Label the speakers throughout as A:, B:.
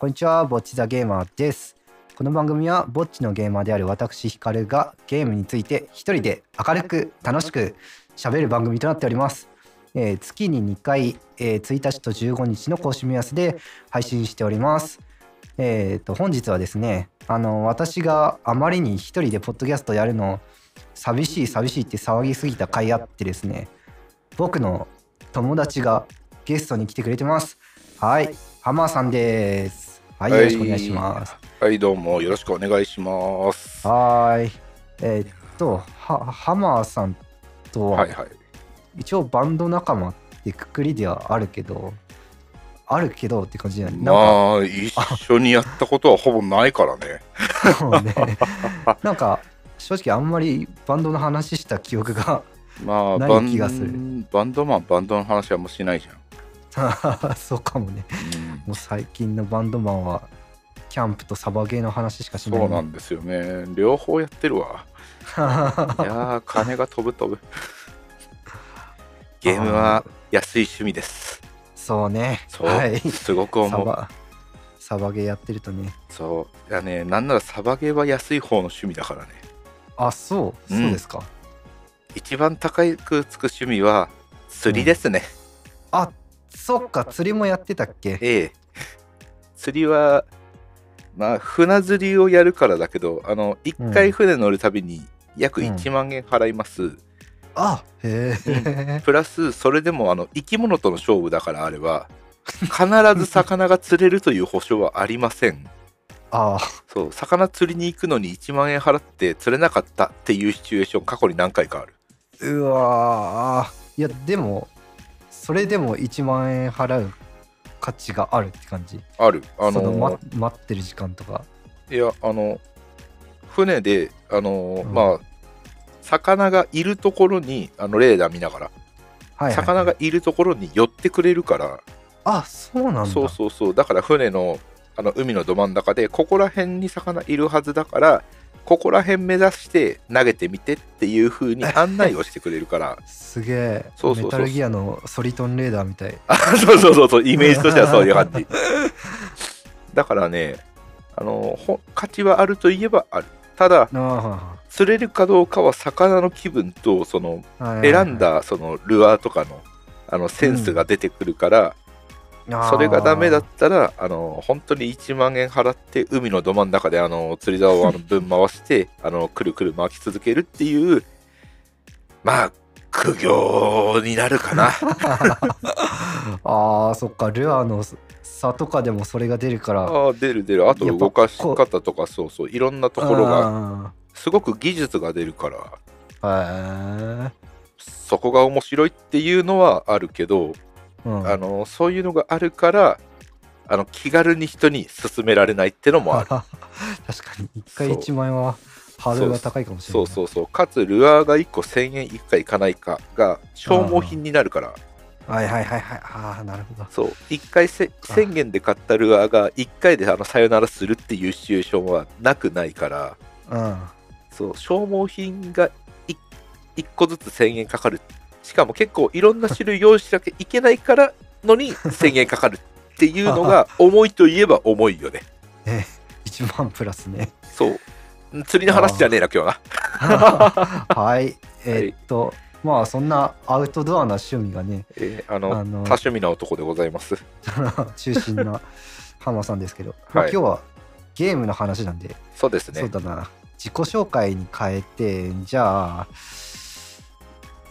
A: こんにちは、ぼっちザゲーマーです。この番組はぼっちのゲーマーである私ヒカルがゲームについて一人で明るく楽しく喋る番組となっております。えー月に2回、えー1日と15日の更新目安で配信しております。えー、と本日はですねあの私があまりに一人でポッドキャストやるの寂しい寂しいって騒ぎすぎた甲斐あってですね僕の友達がゲストに来てくれてますはいハマーさんですはいよろしくお願いします
B: はい、どうもよろしくお願いします。は
A: いえーっとはハマーさんとはい
B: はい。
A: 一応バンド仲間ってくくりではあるけどあるけどって感じじゃない？
B: まあ、一緒にやったことはほぼないからね。
A: そうね。なんか正直あんまりバンドの話した記憶が
B: まあ、
A: ない気がする
B: バンドマン、バンドの話はもうしないじ
A: そうかもね。もう最近のバンドマンはキャンプとサバゲーの話しかしない。
B: そうなんですよね。両方やってるわ。いやー、金が飛ぶ飛ぶ。ゲームは安い趣味です。
A: そうね。
B: そう、
A: はい。
B: すごく思う。
A: サバゲーやってるとね。
B: そう。いやね、なんならサバゲーは安い方の趣味だからね。
A: あ、そう、
B: うん
A: そうですか。
B: 一番高くつく趣味は釣りですね。
A: あ、そっか、釣りもやってたっけ？
B: ええ。釣りは、まあ、船釣りをやるからだけど、あの、一回船乗るたびに約
A: うん
B: 1万円払います。
A: あ、へえ。
B: プラス、それでも、あの、生き物との勝負だからあれば、必ず魚が釣れるという保証はありません。
A: あ、
B: そう、魚釣りに行くのに1万円払って釣れなかったっていうシチュエーション、過去に何回かある。
A: うわーいや、でも、それでも1万円払う価値があるって感じ？
B: ある。あ
A: その、ま
B: の、
A: 待ってる時間とか？
B: いや、あの、船で、あの、
A: うん
B: まあ、魚がいるところに、あの、レーダー見ながら、
A: はいはい、
B: 魚がいるところに寄ってくれるから、
A: あそうなんだ
B: そうそうそう、だから船のあの海のど真ん中で、ここら辺に魚いるはずだから、ここら辺目指して投げてみてっていう風に案内をしてくれるから、
A: すげえ。
B: そうそうそう。
A: メタルギアのソリトンレーダーみたい。
B: あそうそうそうそう、イメージとしてはそういう感じ。だからね、あのほ価値はあるといえばある。ただ、
A: あ
B: 釣れるかどうかは魚の気分と、その
A: あ
B: 選んだそのルアーとかのあのセンスが出てくるから、それがダメだったら、あの、本当に1万円払って、海のど真ん中で、あの、釣り竿をあの分回して、あの、くるくる巻き続けるっていう、まあ、苦行になるかな。
A: あーそっか。ルアーの差とかでもそれが出るから。
B: ああ、出る出る。あと動かし方とか、そうそう、いろんなところが、
A: が
B: すごく技術が出るから、
A: へえ
B: そこが面白いっていうのはあるけど、
A: うん。
B: あの、そういうのがあるから、あの、気軽に人に勧められないってのもある。
A: 確かに。1回
B: そう
A: 1万円はハードルが高いかもしれないう。
B: そうそうそう。かつルアーが1個1000円いくかいかないかが消耗品になるから。
A: はいはいはいはい。ああなるほど。
B: そう。1回せ1000円で買ったルアーが1回であのさよならするっていうシチュエーションはなくないから。
A: うん。
B: そう。消耗品が 1, 1個ずつ1000円かかるしかも結構いろんな種類用意しなきゃいけないからのに1000円かかるっていうのが 重いといえば重いよね。
A: え1万プラスね。
B: そう。釣りの話じゃねえな今日は。
A: はい。えーっとまあそんなアウトドアな趣味がね
B: えーあの
A: あの
B: 多趣味な男でございます。
A: 中心な浜さんですけど、まあ、
B: はい
A: 今日はゲームの話なんで、
B: そうですね。
A: そうだな。自己紹介に変えてじゃあ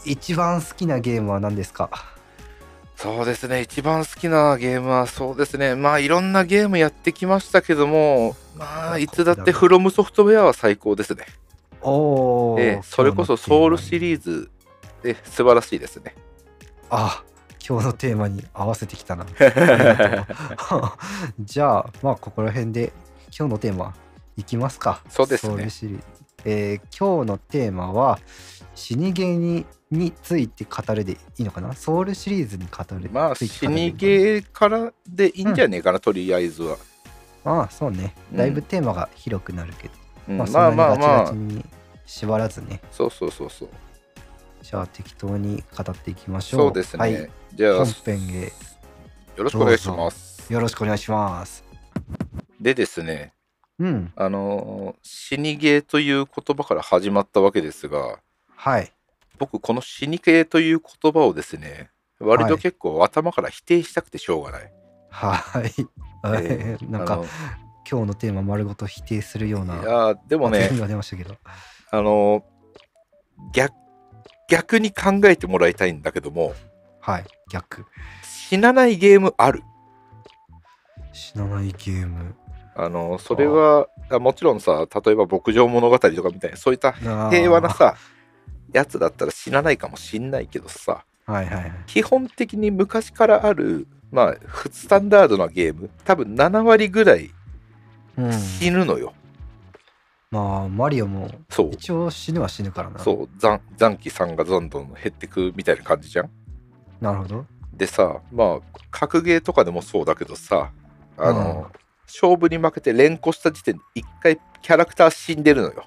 A: 一番好きなゲームは何ですか？
B: そうですね、一番好きなゲームはそうですね、まあいろんなゲームやってきましたけども、まあいつだってフロムソフトウェアは最高ですね。
A: おお、
B: ええそれこそソウルシ
A: リーズ
B: で素晴らしいですね。
A: あ今日のテーマに合わせてきたな。じゃあまあここら辺で今日のテーマいきますか。
B: そうですね。
A: えー今日のテーマは死にゲーにについて語るでいいのかな？ソウルシリーズに語る
B: まあ死にゲーからでいいんじゃねえかな、とりあえずは。
A: ああそうね。
B: うん。
A: だいぶテーマが広くなるけど、
B: うん。
A: まあそ
B: まあ
A: んなにガチ
B: まあまあ、
A: ガチに縛らずね。
B: そうそうそうそう。
A: じゃあ適当に語っていきましょう。
B: そうですね。
A: はい、
B: じゃあ、
A: 本
B: よ
A: 編へ。
B: ろしくお願いします。
A: よろしくお願いします。
B: でですね、
A: うん。
B: あのー死にゲーという言葉から始まったわけですが、
A: はい。
B: 僕、この死にゲーという言葉をですね、割と
A: はい
B: 結構頭から否定したくてしょうがない。
A: はい。
B: え
A: なんか今日のテーマ丸ごと否定するようない
B: やーでもね
A: 発言、が出ましたけど。
B: あのー逆逆に考えてもらいたいんだけども、
A: はい。逆。
B: 死なないゲームある？
A: 死なないゲーム。
B: あのーそれはあもちろんさ、例えば牧場物語とかみたいな、そういった
A: 平
B: 平和な。さ、やつだったら死なないかもしんないけどさ、
A: はいはいはい。
B: 基本的に昔からある、まあ、ふスタンダードなゲーム、多分7割ぐらい
A: うん。
B: 死ぬのよ。
A: まあ、マリオも。一応死ぬは死ぬからな。
B: そう残残機さんがどんどん減ってくみたいな感じじゃん。
A: なるほど。
B: でさまあ格ゲーとかでもそうだけどさあの、勝負に負けて連呼した時点で一回キャラクター死んでるのよ。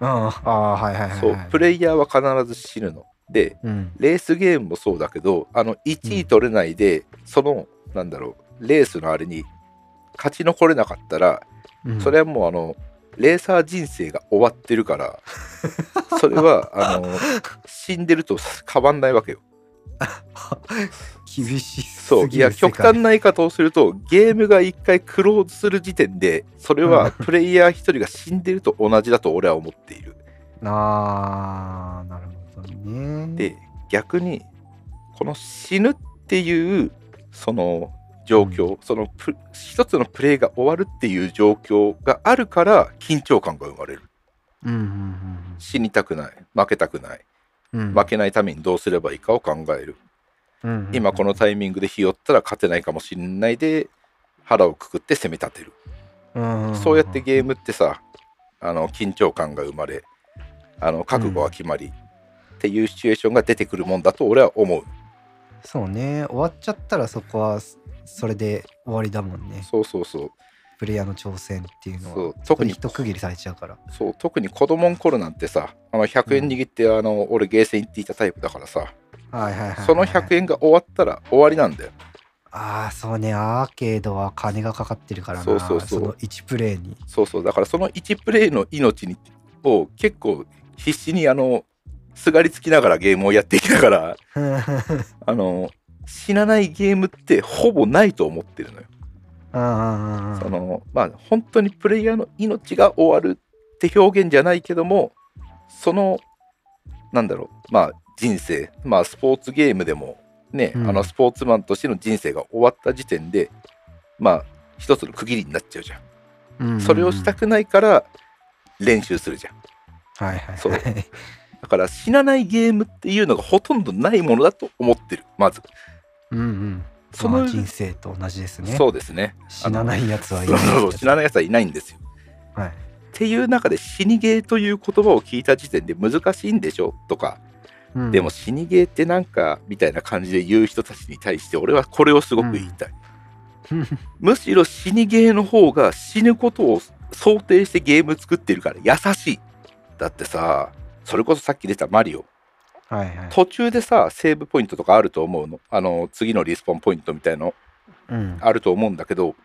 A: うん。ああ、はいはいはいはい。
B: そうプレイヤーは必ず死ぬの。で
A: うん。
B: レースゲームもそうだけどあの1位取れないで、そのなんだろうレースのあれに勝ち残れなかったら、
A: うん
B: それはもうあのレーサー人生が終わってるから それはあの死んでると変わんないわけよ。
A: 厳しす
B: そういや極端な言い方をするとゲームが一回クローズする時点でそれはプレイヤー一人が死んでると同じだと俺は思っている。
A: あーなるほどね。
B: で逆にこの死ぬっていうその状況、そのプ一つのプレイが終わるっていう状況があるから緊張感が生まれる。
A: うんうん。
B: 死にたくない。負けたくない
A: うん。うん。
B: 負けないためにどうすればいいかを考える。
A: うんうんうん。
B: 今このタイミングでひよったら勝てないかもしれないで腹をくくって攻め立てる。
A: うんんん。
B: そうやってゲームってさあの緊張感が生まれあの覚悟が決まり、っていうシチュエーションが出てくるもんだと俺は思う。
A: そうね。終わっちゃったらそこはそそれで終わりだもんね。
B: そうそうそう
A: プレイヤーの挑戦っていうの
B: そう
A: は
B: 特に。
A: に一区切りされちゃうから。
B: そう特に子供の頃なんてさあの100円握って、あの俺ゲーセン行っていたタイプだからさ
A: はいはいはいはい
B: その100円が終わったら終わりなんだよ。
A: ああそうね。アーケードは金がかかってるからな。
B: そうそうそう。
A: の1プレイに。
B: そうそう。だからその1プレイの命にを結構必死にあのすがりつきながらゲームをやっていきながら あの死なないゲームってほぼないと思ってるのよ。
A: うんうん
B: そのまあ本当にプレイヤーの命が終わるって表現じゃないけどもそのなんだろうまあ人生まあスポーツゲームでもね、
A: うん。
B: あのスポーツマンとしての人生が終わった時点でまあ一つの区切りになっちゃうじゃん、
A: うん。うん
B: それをしたくないから練習するじゃん。
A: はいはい
B: そう。
A: はい
B: だから死なないゲームっていうのがほとんどないものだと思ってるまず。
A: うんうん
B: その、
A: まあ人生と同じですね。
B: そうですね。
A: 死なないやつはいない
B: そう死なないやつはいないんですよ。
A: はい。
B: っていう中で死にゲーという言葉を聞いた時点で難しいんでしょとか、
A: うん。
B: でも死にゲーってなんかみたいな感じで言う人たちに対して俺はこれをすごく言いたい、むしろ死にゲーの方が死ぬことを想定してゲーム作ってるから優しい。だってさそれこそさっき出たマリオ
A: はいはい。
B: 途中でさセーブポイントとかあると思うの？あの次のリスポンポイントみたいの。
A: うん。
B: あると思うんだけど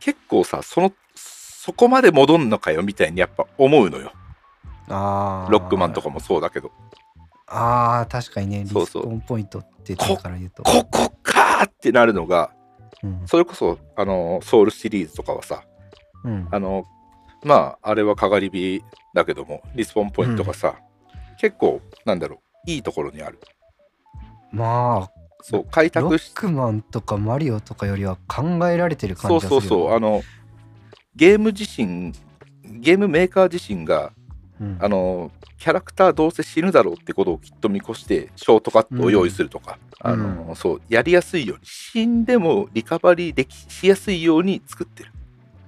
B: 結構さそのそこまで戻んのかよみたいにやっぱ思うのよ。
A: あー。
B: ロックマンとかもそうだけど。
A: あー確かにねリスポンポイントって言ってから言うと。
B: ここかーってなるのが
A: うん。
B: それこそあのソウルシリーズとかはさ
A: うん。
B: あのまああれはかがり火だけどもリスポンポイントがさ、結構なんだろういいところにある。
A: まあ
B: そう開
A: ロックマンとかマリオとかよりは考えられてる感
B: そう
A: じがするよ
B: そうそうあのゲーム自身ゲームメーカー自身が
A: うん。
B: あのキャラクターどうせ死ぬだろうってことをきっと見越してショートカットを用意するとか、
A: うん。
B: あのそうやりやすいように死んでもリカバリーできしやすいように作ってる。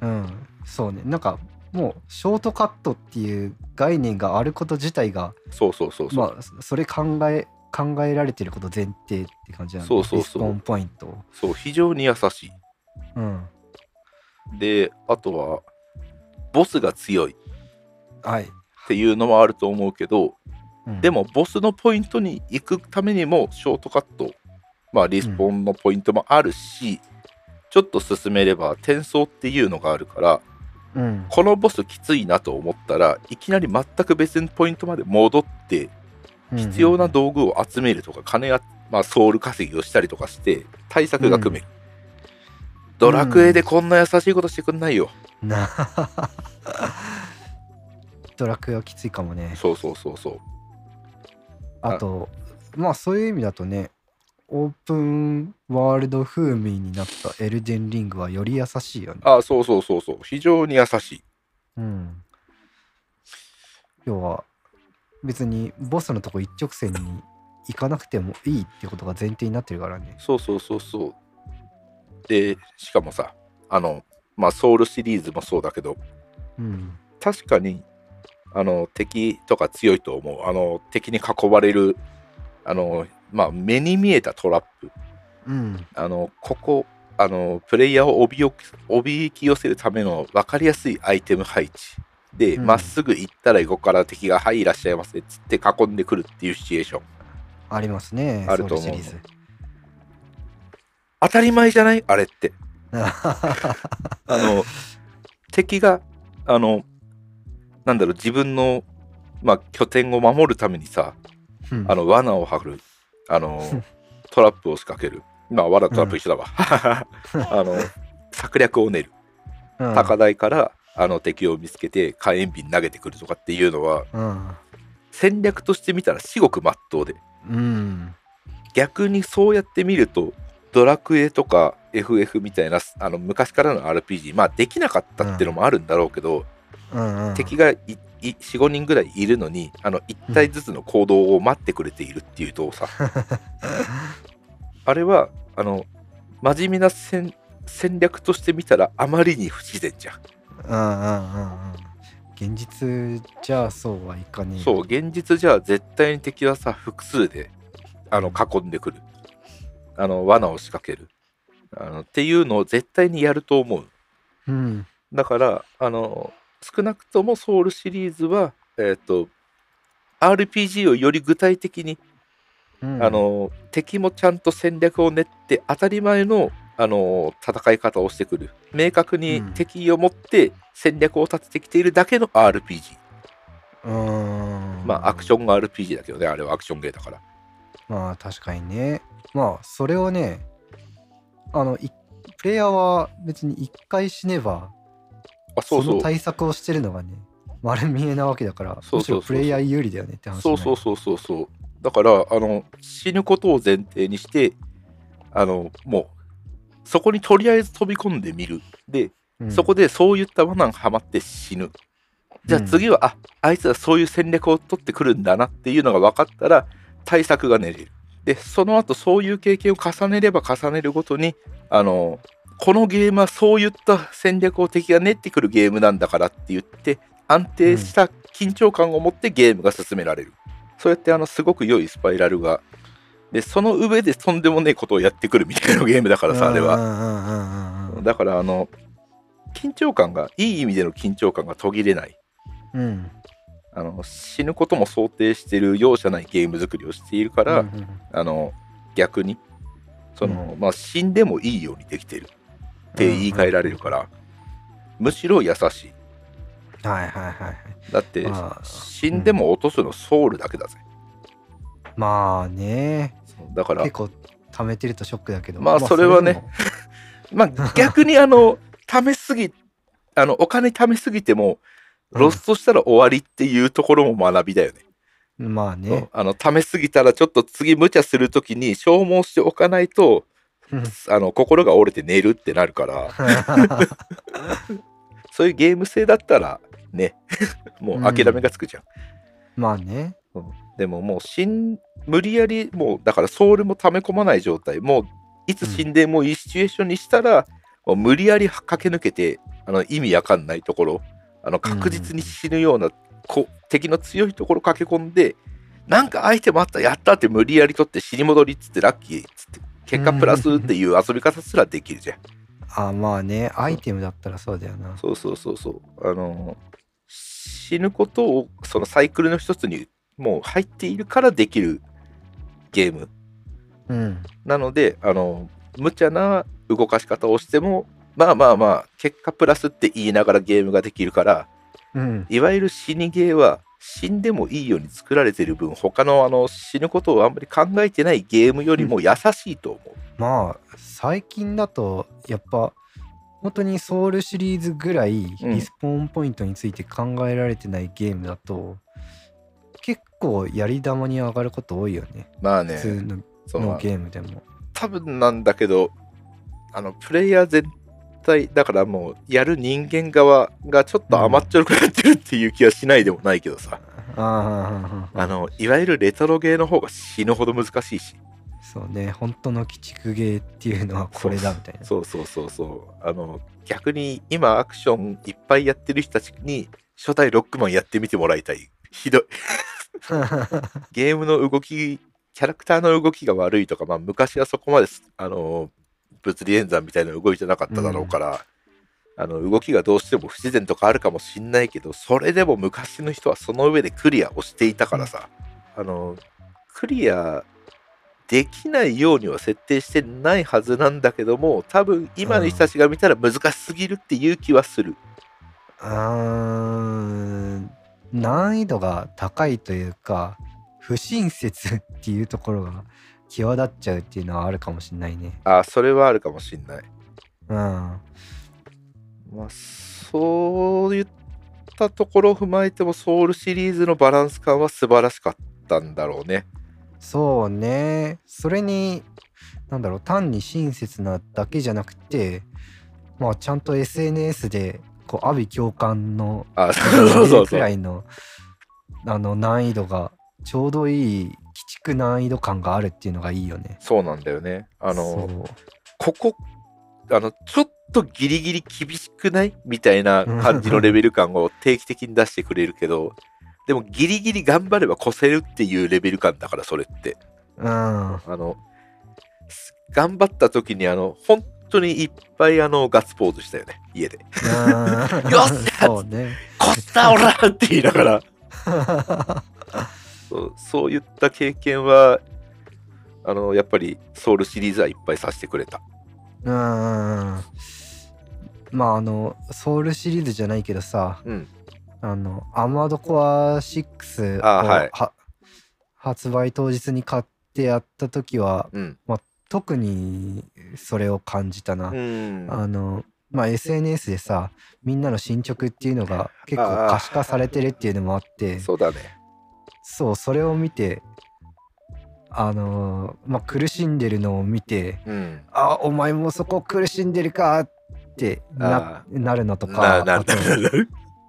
A: うん。そうね。なんかもうショートカットっていう概念があること自体が
B: そうそうそうそう、
A: まあそそれ考え考えられてること前提って感じなんだ。
B: そうそうそう。
A: リスポンポイント。
B: そう非常に優しい。
A: うん。
B: であとはボスが強い。っ
A: はい、
B: ていうのもあると思うけど
A: うん。
B: でもボスのポイントに行くためにもショートカットまあリスポンのポイントもあるし、ちょっと進めれば転送っていうのがあるから
A: うん。
B: このボスきついなと思ったらいきなり全く別のポイントまで戻って必要な道具を集めるとか金や、まあ、ソウル稼ぎをしたりとかして対策が組める、ドラクエでこんな優しいことしてくんないよ、
A: な。ドラクエはきついかもね。
B: そうそうそうそう。
A: あとまあそういう意味だとねオープンワールド風味になったエルデンリングはより優しいよね。
B: あそうそうそうそう。非常に優しい。
A: うん。要は別にボスのとこ一直線に行かなくてもいいってことが前提になってるからね。
B: そうそうそうそう。でしかもさあのまあソウルシリーズもそうだけど
A: うん。
B: 確かにあの敵とか強いと思う。あの敵に囲われるあのまあ目に見えたトラップ。
A: うん。
B: あのここあのプレイヤーをおびよおびき寄せるための分かりやすいアイテム配置。で
A: うん。
B: ま、っすぐ行ったら横から敵が「はいいらっしゃいませ」っつって囲んでくるっていうシチュエーション。
A: ありますね
B: あると思う。当たり前じゃない？あれって。あの敵があのなんだろう自分の、まあ、拠点を守るためにさ
A: うん。
B: あの罠を張るあのトラップを仕掛ける。まあ罠とトラップ一緒だわ、あの策略を練る。
A: うん。
B: 高台からあの敵を見つけて火炎瓶投げてくるとかっていうのは
A: うん
B: 戦略として見たら至極真っ当で。
A: うん。
B: 逆にそうやって見るとドラクエとか FF みたいなあの昔からの RPG まあできなかったってのもあるんだろうけど、
A: うん。うん。
B: 敵が45人ぐらいいるのにあの1体ずつの行動を待ってくれているっていう動作、あれはあの真面目な戦戦略として見たらあまりに不自然じゃん、
A: うんうんうんうん。現実じゃあそうはいかねえ。
B: そう現実じゃ絶対に敵はさ複数であの囲んでくる。あの罠を仕掛ける。あのっていうのを絶対にやると思う。
A: うん。
B: だからあの少なくともソウルシリーズはえっ、と RPG をより具体的に
A: うん。
B: あの敵もちゃんと戦略を練って当たり前のあの戦い方をしてくる。明確に
A: うん。
B: 敵を持って戦略を立ててきているだけの RPG、
A: うーん。
B: まあアクション RPG だけどねあれはアクションゲーだから。
A: まあ確かにね。まあそれをねあのいプレイヤーは別に一回死ねば
B: あそうそう。
A: の対策をしてるのがね丸見えなわけだから
B: そうそうそう
A: むしろプレイヤー有利だよねって話
B: そうそうそうそうそう。だからあの死ぬことを前提にしてあのもうそこにとりあえず飛び込んでみる。で
A: うん。
B: そこでそういった罠がはまって死ぬ。じゃあ次は、ああいつはそういう戦略を取ってくるんだなっていうのが分かったら対策が練れる。で、その後そういう経験を重ねれば重ねるごとに、あの、このゲームはそういった戦略を敵が練ってくるゲームなんだからって言って、安定した緊張感を持ってゲームが進められる。そうやってあのすごく良いスパイラルが。で、その上でとんでもねえことをやってくるみたいなゲームだからさ、あれは。
A: は
B: だからあの緊張感がいい意味での緊張感が途切れない。
A: うん。うん
B: あの死ぬことも想定している容赦ないゲーム作りをしているから、
A: うん。うん。
B: あの逆にその、
A: う
B: まあ、死んでもいいようにできてるって言い換えられるから、むしろ優しい。
A: はいはいはいはい。
B: だって、
A: まあ
B: 死んでも落とすのソウルだけだぜ、
A: まあね。
B: だから
A: 結構貯めてるとショックだけど。
B: まあそれはねまあ逆にあの貯めすぎあのお金貯めすぎてもロストしたら終わりっていうところも学びだよね。
A: まあね。
B: あの貯めすぎたらちょっと次無茶するときに消耗しておかないと
A: うん
B: あの心が折れて寝るってなるから。そういうゲーム性だったらね。もう諦めがつくじゃん。
A: まあね。
B: うん。でももう死ん無理やりもうだからソウルも溜め込まない状態。もういつ死んでもいいシチュエーションにしたら、もう無理やり駆け抜けてあの意味わかんないところあの確実に死ぬような、こ敵の強いところ駆け込んでなんかアイテムあったやったって無理やり取って死に戻りっつってラッキーっつって結果プラスっていう遊び方すらできるじゃん。
A: あまあね。アイテムだったらそうだよな。
B: そうそうそうそう。あの死ぬことをそのサイクルの一つにもう入っているからできるゲーム。
A: うん。
B: なのであの無茶な動かし方をしてもまあまあまあ結果プラスって言いながらゲームができるから
A: うん。
B: いわゆる死にゲーは死んでもいいように作られてる分他のあの死ぬことをあんまり考えてないゲームよりも優しいと思う、
A: まあ最近だとやっぱ本当にソウルシリーズぐらい
B: うん。
A: リスポーンポイントについて考えられてないゲームだと、結構やり玉に上がること多いよね。
B: まあね。
A: 普通の
B: その
A: のゲームでも。
B: 多分なんだけどあのプレイヤー全体だからもうやる人間側がちょっと甘っちょろくなってるっていう気はしないでもないけどさ、
A: ああ
B: あのいわゆるレトロゲーの方が死ぬほど難しいし。
A: そうね本当の鬼畜ゲーっていうのはこれだみたいな。
B: そうそうそうそう。あの逆に今アクションいっぱいやってる人たちに初代ロックマンやってみてもらいたい。ひどい。ゲームの動きキャラクターの動きが悪いとか、まあ、昔はそこまですあの物理演算みたいな動いてなかっただろうから、あの動きがどうしても不自然とかあるかもしんないけどそれでも昔の人はその上でクリアをしていたからさ、あのクリアできないようには設定してないはずなんだけども多分今の人たちが見たら難しすぎるっていう気はする。
A: うーん難易度が高いというか不親切っていうところが際立っちゃうっていうのはあるかもしれないね。
B: あそれはあるかもしんない。
A: うん。
B: まあ、そういったところを踏まえても、ソウルシリーズのバランス感は素晴らしかったんだろうね。
A: そうね。それに、なんだろう、単に親切なだけじゃなくて、まあ、ちゃんと SNS で、こう、阿鼻共感の、
B: あ、そうそうそう
A: く。らいの、あの、難易度が、ちょうどいい、鬼畜難易度感があるっていうのがいいよね。
B: そうなんだよね。あ
A: そ
B: の、
A: う
B: ここ、あの、ちょっとギリギリ厳しくない？みたいな感じのレベル感を定期的に出してくれるけど、でもギリギリ頑張れば越せるっていうレベル感だから、それって。
A: うん。
B: あの、頑張った時に、あの、本当にいっぱいあの、ガッツポーズしたよね、家で。
A: うん
B: よっしゃ
A: そうね。
B: こったおらって言いながら。そうそういった経験はあのやっぱりソウルシリーズはいっぱいさせてくれた。
A: うん。まああのソウルシリーズじゃないけどさ
B: うん。
A: あのアーマードコア6を
B: あはい。
A: は発売当日に買ってやった時は
B: うん。
A: 特にそれを感じたな。
B: うん。
A: あのまあ SNS でさみんなの進捗っていうのが結構可視化されてるっていうのもあって。
B: そうだね
A: そうそれを見てあのまあ苦しんでるのを見て
B: うん。
A: あお前もそこ苦しんでるかってな
B: あ
A: なるのと
B: な
A: か
B: な
A: あと
B: なな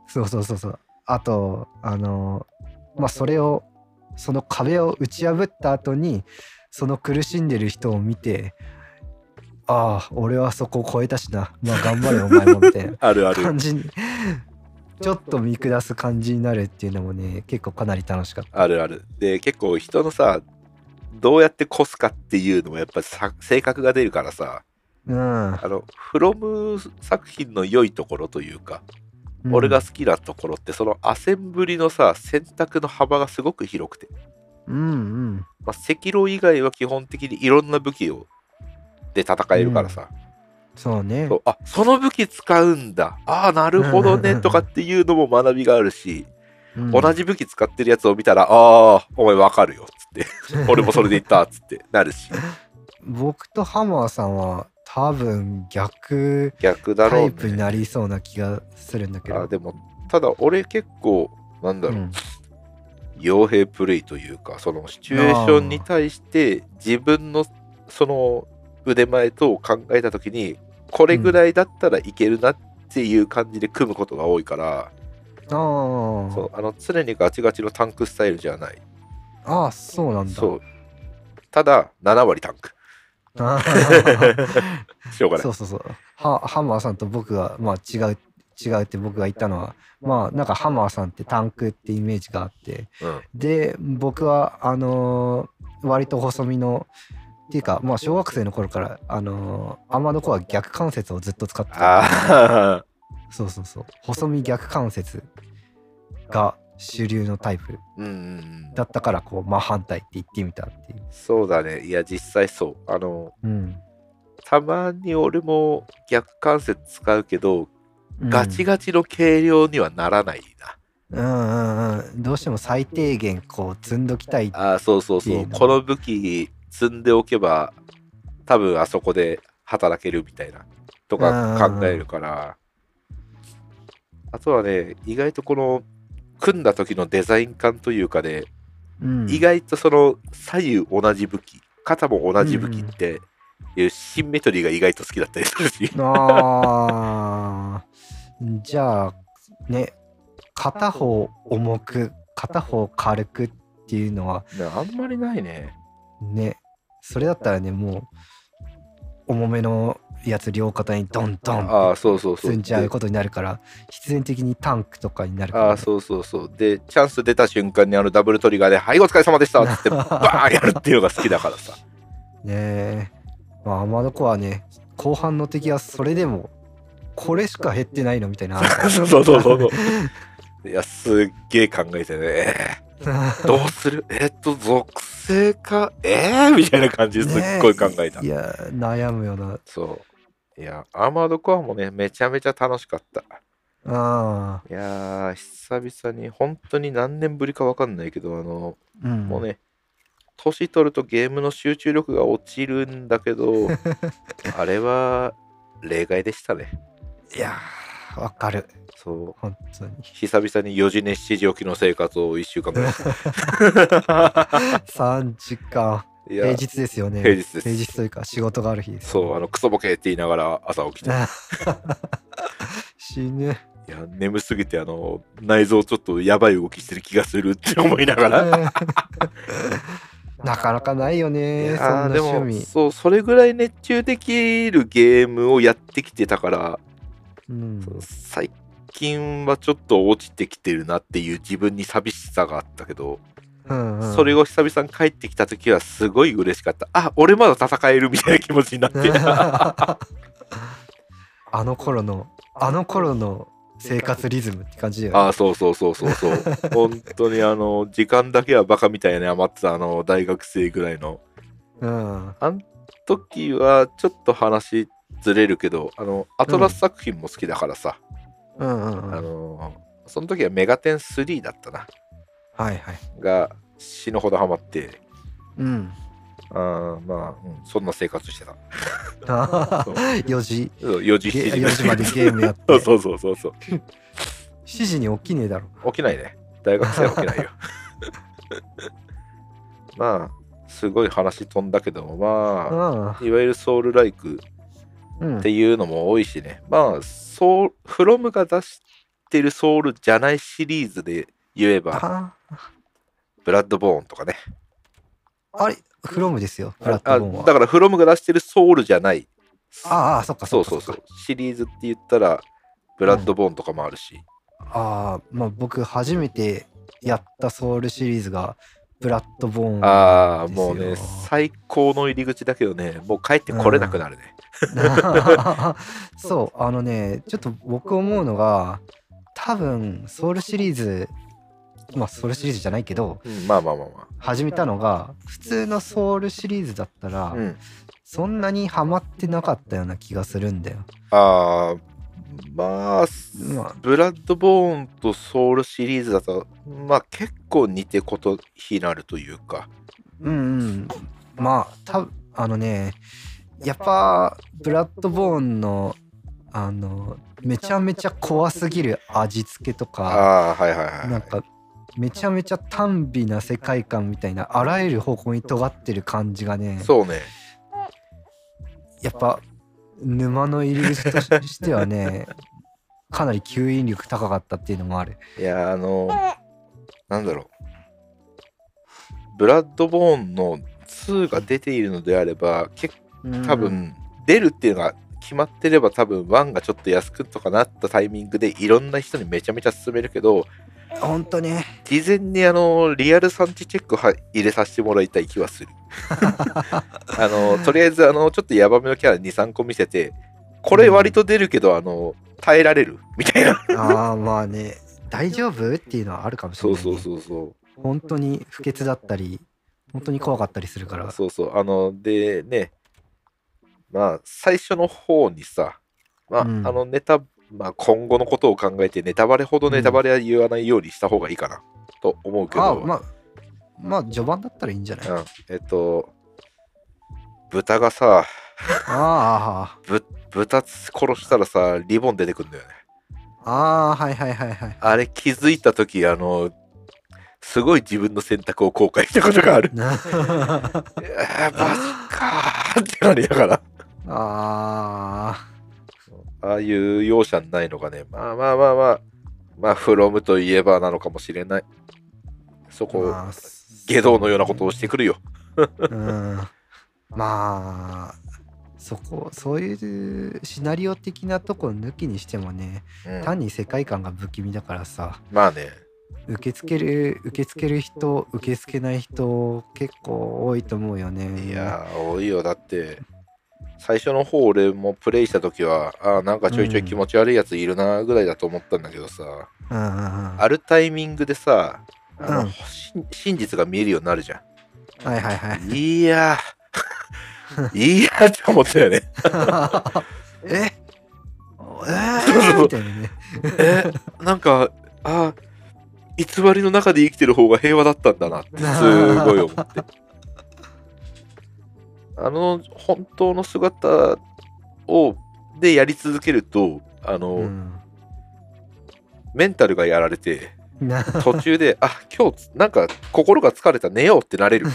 A: そうそうそうそう。あとあのまあそれをその壁を打ち破った後にその苦しんでる人を見てああ俺はそこを超えたしな。まあ頑張れお前もみたいな感じにちょっと見下す感じになるっていうのもね結構かなり楽しかった。
B: あるある。で結構人のさどうやって越すかっていうのもやっぱさ性格が出るからさ
A: うん、
B: あのフロム作品の良いところというか、
A: うん。
B: 俺が好きなところってそのアセンブリのさ選択の幅がすごく広くて。
A: うんうん。
B: まあ、赤狼以外は基本的にいろんな武器をで戦えるからさ、
A: そうね。
B: そう。あその武器使うんだ。ああなるほどね。とかっていうのも学びがあるし、
A: うん。
B: 同じ武器使ってるやつを見たらああお前わかるよっつって。俺もそれで言ったっつって。なるし。
A: 僕とハマーさんは多分逆
B: 逆だろう、ね、
A: タイプになりそうな気がするんだけど。
B: あでもただ俺結構なんだろう、
A: うん。
B: 傭兵プレイというかそのシチュエーションに対して自分のその腕前と考えた時にこれぐらいだったらいけるなっていう感じで組むことが多いから、
A: あ
B: そうあの常にガチガチのタンクスタイルじゃない。
A: あああそうなんだ。
B: そう。ただ7割タンク。しょうがない。
A: そうそうそう。はハマーさんと僕がまあ違う違うって僕が言ったのはまあなんかハマーさんってタンクってイメージがあって。
B: うん。
A: で僕はあのー割と細身のっていうかまあ小学生の頃からあのーアーマードコア逆関節をずっと使ってた。
B: あ
A: そうそうそう。細身逆関節が主流のタイプだったからこう真反対って言ってみたっていう。
B: そうだね。いや実際そう。あの
A: うん。
B: たまに俺も逆関節使うけど、
A: うん。
B: ガチガチの軽量にはならないな。
A: うんうんうん。どうしても最低限こう積んどきたい
B: ああ、そうそうそ。
A: う。の
B: この武器積んでおけば、多分あそこで働けるみたいな、とか考えるから。あとはね、意外とこの、組んだ時のデザイン感というかで、
A: うん
B: 意外とその左右同じ武器、肩も同じ武器っていうシンメトリーが意外と好きだったりするし。
A: あーじゃあね片方重く片方軽くっていうのは
B: ねあんまりないね。
A: ねそれだったらねもう重めのやつ両肩にドンドン
B: ああ、そうそうそう。
A: 積んじゃう
B: で
A: ことになるから必然的にタンクとかになるから、
B: ああ、そうそうそう。で、チャンス出た瞬間にあのダブルトリガーで、はい、お疲れ様でしたっつって、バーンやるっていうのが好きだからさ。
A: ねえまあアーマードコアね後半の敵はそれでもこれしか減ってないのみたいな
B: そうそうそうそう。いや、すっげえ考えてね、えーどうする？えっと、属性か？えー、みたいな感じです。っごい考えた。
A: いや悩むよな。
B: そう。いや、アーマードコアもね、めちゃめちゃ楽しかった。
A: あ
B: いやー、久々に、本当に何年ぶりかわかんないけど、あの、
A: あ、うん、
B: もうね、年取るとゲームの集中力が落ちるんだけど、あれは例外でしたね。
A: いやーわかる。
B: そう。
A: 本当に。
B: 久々に4時寝7時起きの生活を1週間ぐらい。
A: 3時間。平日ですよね。
B: 平日です。
A: 平日というか仕事がある日です。
B: そう、あの、クソボケって言いながら朝起きて。い
A: 死ぬ。
B: や、眠すぎて、あの、内臓ちょっとやばい動きしてる気がするって思いながら。
A: なかなかないよ
B: い
A: ね
B: や
A: そんな
B: ーでも、
A: 趣味
B: そう、それぐらい熱中できるゲームをやってきてたから、
A: うん
B: 最近はちょっと落ちてきてるなっていう自分に寂しさがあったけど、
A: うんうん
B: それを久々に帰ってきた時はすごい嬉しかった。あ、俺まだ戦えるみたいな気持ちになって。
A: あの頃のあの頃の生活リズムって感じだよね
B: ああ、そうそうそうそうそう。本当にあの、時間だけはバカみたいに余ってたあの、大学生ぐらいの。
A: うん
B: 時はちょっと話ずれるけど、あの、アトラス作品も好きだからさ、
A: うん。うんうん
B: あの、その時はメガテン3だったな。
A: はいはい。
B: が死ぬほどハマって、
A: うん。
B: あーまあ、うん、そんな生活してた。そう。
A: 4時。
B: 4時、
A: ゲ
B: 7時
A: 4時までゲームやって。
B: そうそうそう。そう。そう。
A: 7時に起きねえだろ。
B: 起きないね。大学生は起きないよ。まあ、すごい話飛んだけども、まあ、
A: あ
B: いわゆるソウルライク
A: うん
B: っていうのも多いしね。まあ、ソウフロムが出してるソウルじゃないシリーズで言えば、
A: あ
B: ブラッドボーンとかね。
A: あれ？フロムですよフラット
B: あ
A: ボーンは
B: だからフロムが出してるソウルじゃない。
A: ああそっか
B: そ
A: そう
B: そうそう。シリーズって言ったら、ブラッドボーンとかもあるし。
A: ああまあ僕初めてやったソウルシリーズがブラッドボーン
B: ああ、もうね、最高の入り口だけどね、もう帰ってこれなくなるね。
A: そうあのねちょっと僕思うのが多分ソウルシリーズまあソウルシリーズじゃないけど
B: うん、まあまあまあま
A: 始めたのが普通のソウルシリーズだったら、
B: あ。うん。
A: そんなにハマってなかったような気がするんだよ。
B: ああ、まあ、
A: まあ
B: ブラッドボーンとソウルシリーズだと、まあ結構似てことになるというか。
A: うんうんまあたあのねやっぱブラッドボーンのあのめちゃめちゃ怖すぎる味付けとか
B: ああ、はいはいはい。
A: なんかめちゃめちゃ短美な世界観みたいなあらゆる方向に尖ってる感じがね
B: そうね。
A: やっぱ沼の入り口としてはね かなり吸引力高かったっていうのもある。
B: いや、あの、なんだろう。ブラッドボーンの2が出ているのであれば、結
A: うん
B: 多分、出るっていうのが決まってれば多分1がちょっと安くとかなったタイミングでいろんな人にめちゃめちゃ勧めるけど
A: 本当ね
B: 事前にあのリアル産地チェックは入れさせてもらいたい気はする。あのとりあえずあのちょっとヤバめのキャラ23個見せてこれ割と出るけど、あの耐えられる。みたいな。
A: ああまあね。大丈夫っていうのはあるかもしれない、ね、
B: そうそうそうそう。
A: 本当に不潔だったり本当に怖かったりするから。
B: そうそう。あのでね。まあ、最初の方にさ、まあ、
A: うん。
B: あのネタ、まあ、今後のことを考えて、ネタバレほどネタバレは言わないようにした方がいいかな、と思うけど、
A: あまあまあ序盤だったらいいんじゃない、
B: うん、えっと、豚がさ、
A: あ
B: ぶ豚殺したらさ、リボン出てくんだよね。
A: あああはいはいはいはい。
B: あれ気づいたとき、あの、すごい自分の選択を後悔したことがある。
A: な
B: えー、マジかーってなりながら。
A: あ
B: ああいう容赦ないのがね、まあまあまあまあ、まあ、フロムといえばなのかもしれない。そ
A: あ
B: こ、
A: まあ
B: 下道のようなことをしてくるよ。
A: うん。まあそこそういうシナリオ的なとこ抜きにしてもね
B: うん。
A: 単に世界観が不気味だからさ。
B: まあね、
A: 受け付ける受け付ける人受け付けない人結構多いと思うよね。
B: いやー、多いよ。だって、最初の方俺もプレイした時は、あーなんかちょいちょい気持ち悪いやついるなぐらいだと思ったんだけどさ、
A: うんうんうん
B: あるタイミングでさ、あの
A: うん。
B: し真実が見えるようになるじゃ
A: はいはいはい。
B: ん。いやー、いやーって思ったよね。
A: え？えー、みたいなね。
B: え、なんか、あー偽りの中で生きてる方が平和だったんだなって、すごい思って。あの、本当の姿を、でやり続けると、あの、
A: うん
B: メンタルがやられて、
A: な
B: 途中で、あ、今日、なんか心が疲れた、寝ようってなれる。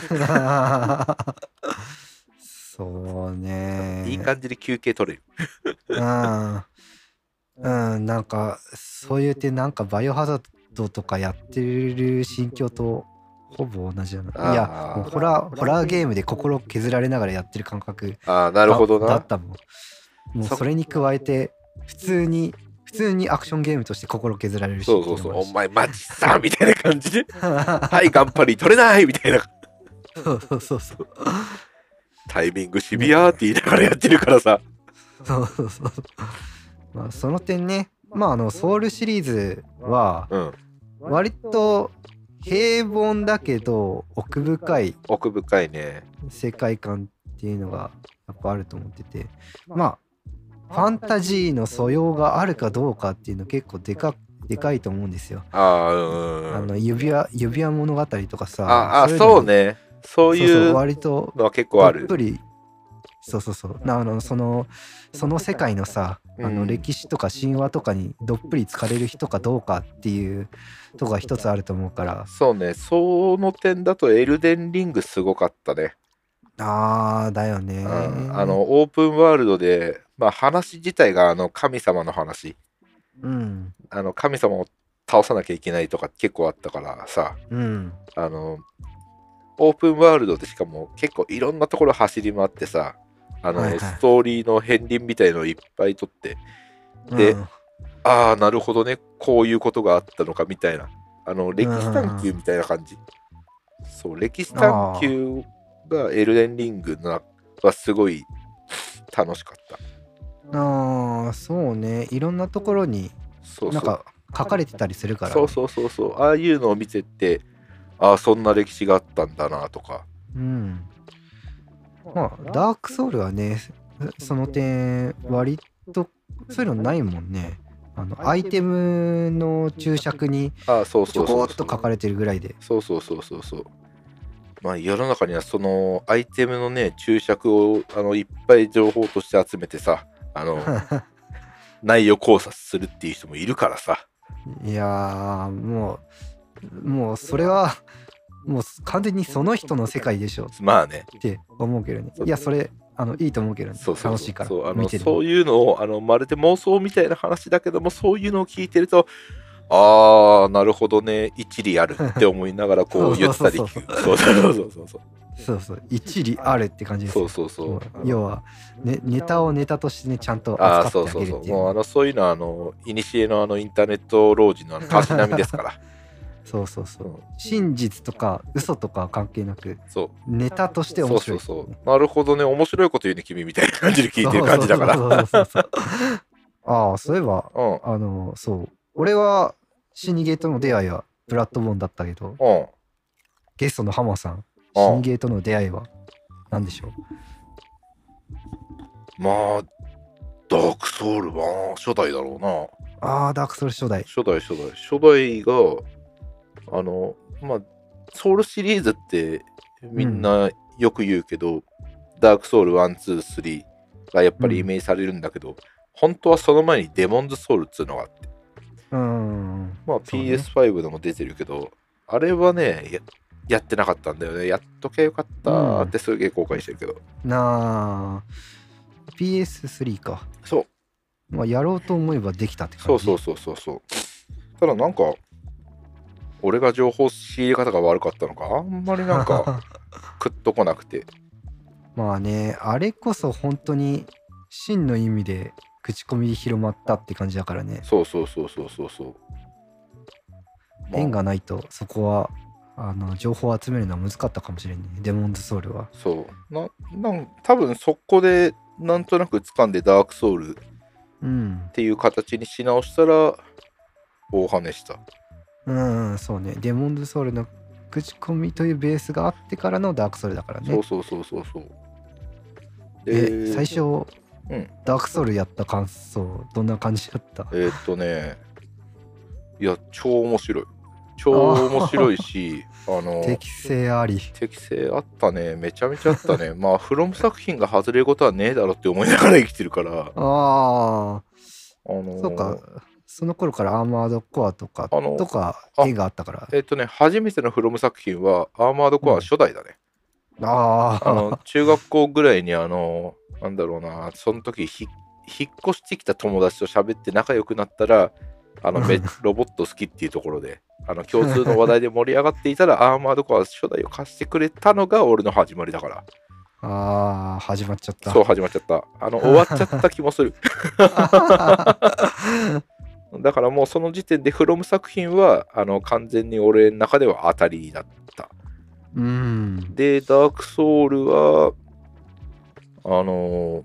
A: そうね
B: いい感じで休憩取れる。
A: うん、うん、なんかそう言うてなんかバイオハザードとかやってる心境とほぼ同じだな。いやもうホラーホラーゲームで心削られながらやってる感覚
B: ああ、なるほどな。
A: だだったもん。もう
B: そ
A: それに加えて普通に普通にアクションゲームとして心削られるし。
B: そうそうそう、お前マジさみたいな感じで、はい、頑張り取れないみたいな。
A: そうそうそうそう。
B: タイミングシビアーって言いながらやってるからさ。
A: そうそうそう。まあその点ね。まああのソウルシリーズは
B: うん、
A: 割と平凡だけど奥深い
B: 奥深いね。
A: 世界観っていうのがやっぱあると思っててまあファンタジーの素養があるかどうかっていうの結構でかでかいと思うんですよ。
B: ああ、うん。
A: あの指輪指輪物語とかさ
B: ああ、そうね。そう
A: そうそう
B: いう
A: 割と
B: のは結構
A: ど
B: ある。
A: っぷりそうそうそうなあのそのその世界のさあ
B: うん
A: の歴史とか神話とかにどっぷり疲れる人かどうかっていうとこが一つあると思うから
B: そうね。その点だとエルデンリングすごかったね。
A: あーだよね
B: うんあの、オープンワールドで、まあ話自体があの神様の話。
A: うん
B: あの神様を倒さなきゃいけないとか結構あったからさ。
A: うん
B: あの、オープンワールドでしかも結構いろんなところ走り回ってさ、あの、
A: はいはい
B: ストーリーの片鱗みたいのをいっぱい撮って、で
A: うん
B: ああ、なるほどね、こういうことがあったのかみたいな、あの、歴史探求みたいな感じ。そう、歴史探求がエルデンリングなはすごい楽しかった。
A: ああそうねいろんなところに。なんか書かれてたりするから
B: そうそうそうそう。ああいうのを見てて、ああ、そんな歴史があったんだなとか。
A: うんまあダークソウルはねその点割とそういうのないもんね。あのアイテムの注釈に
B: ああ、そう
A: ちょ
B: そうそう。
A: こっと書かれてるぐらいで。
B: そうそうそうそうそう。まあ世の中にはそのアイテムのね注釈をあのいっぱい情報として集めてさあの 内容考察するっていう人もいるからさ。
A: いやーもうもうそれはもう完全にその人の世界でしょ。
B: まあね。
A: って思うけどね。いやそれあのいいと思うけどね。
B: そうそうそう。
A: 楽しいから。
B: そうあのそういうのをあのまるで妄想みたいな話だけどもそういうのを聞いてるとああなるほどね。一理あるって思いながらこう言ってたり。
A: そう
B: そうそうそう。そうそう。
A: そうそう一理あるって感じですよ。
B: そうそうそう。
A: 要は、ね、ネタをネタとしてねちゃんと
B: ああ
A: 扱ってあ
B: そうそう
A: げるっていう。
B: そうもうあのそういうのはあのいにしえのあのインターネット老人のたしなみですから
A: そうそうそう
B: うん
A: 真実とか嘘とかは関係なく
B: そう
A: ネタとして
B: そう
A: 面白い
B: そうそう。なるほどね、面白いこと言うね、君みたいな感じで聞いてる感じだから。
A: そうそうそうそうああそういえば
B: うん。
A: あのそう俺はシニゲートの出会いはブラッドボーンだったけど
B: うん。
A: ゲストのハマさんシ
B: うん
A: ニゲートの出会いは何でしょう？
B: まあ、ダークソウルは初代だろうな。
A: ああ、ダークソウル初代。
B: 初代、初代。初代が、あの、まあ、ソウルシリーズってみんなよく言うけど、ダークソウル1、2、3がやっぱりイメージされるんだけど、本当はその前にデモンズソウルっていうのがあって、
A: うん。
B: まあ
A: そうね
B: PS5 でも出てるけど、あれはねや、やってなかったんだよね。やっとけよかったーってすげえ後悔してるけど。
A: なあ。PS3 か。
B: そう、
A: まあ、やろうと思えばできたって感じ。
B: そうそうそうそうそう。ただなんか、俺が情報仕入れ方が悪かったのか、あんまりなんか、食っとこなくて。
A: まあね、あれこそ本当に真の意味で口コミで広まったって感じだからね。
B: そうそうそうそうそうそう。まあ
A: 縁がないとそこはあの情報を集めるのは難かったかもしれんね。デモンズソウルは。
B: そう。な、なん多分そこでなんとなく掴んでダークソウルっ
A: うん。
B: ていう形にし直したら、大跳ねした。
A: うん、そうね。デモンズソウルの口コミというベースがあってからのダークソウルだからね。
B: そうそうそうそうそう。
A: え、最初、
B: うん
A: ダークソウルやった感想、どんな感じだった？
B: えーっとね、いや、超面白い。超面白いし、あの、
A: 適性あり。
B: 適性あったね。めちゃめちゃあったね。まあ、フロム作品が外れることはねえだろって思いながら生きてるから、
A: ああ、
B: あのー
A: そうか。その頃からアーマードコアとか、
B: あの
A: とか
B: あ
A: 絵があったから。
B: えーっとね、初めてのフロム作品は、アーマードコア初代だね。
A: ああ、
B: あの、中学校ぐらいに、あの、なんだろうな、その時ひ、引っ越してきた友達と喋って仲良くなったら、あの、めロボット好きっていうところで、あの、共通の話題で盛り上がっていたら、アーマードコア初代を貸してくれたのが俺の始まりだから。
A: ああ、始まっちゃった。
B: そう始まっちゃった。あの、終わっちゃった気もする。だからもうその時点で、フロム作品は、あの、完全に俺の中では当たりだった。
A: うん。
B: で、ダークソウルは、あの、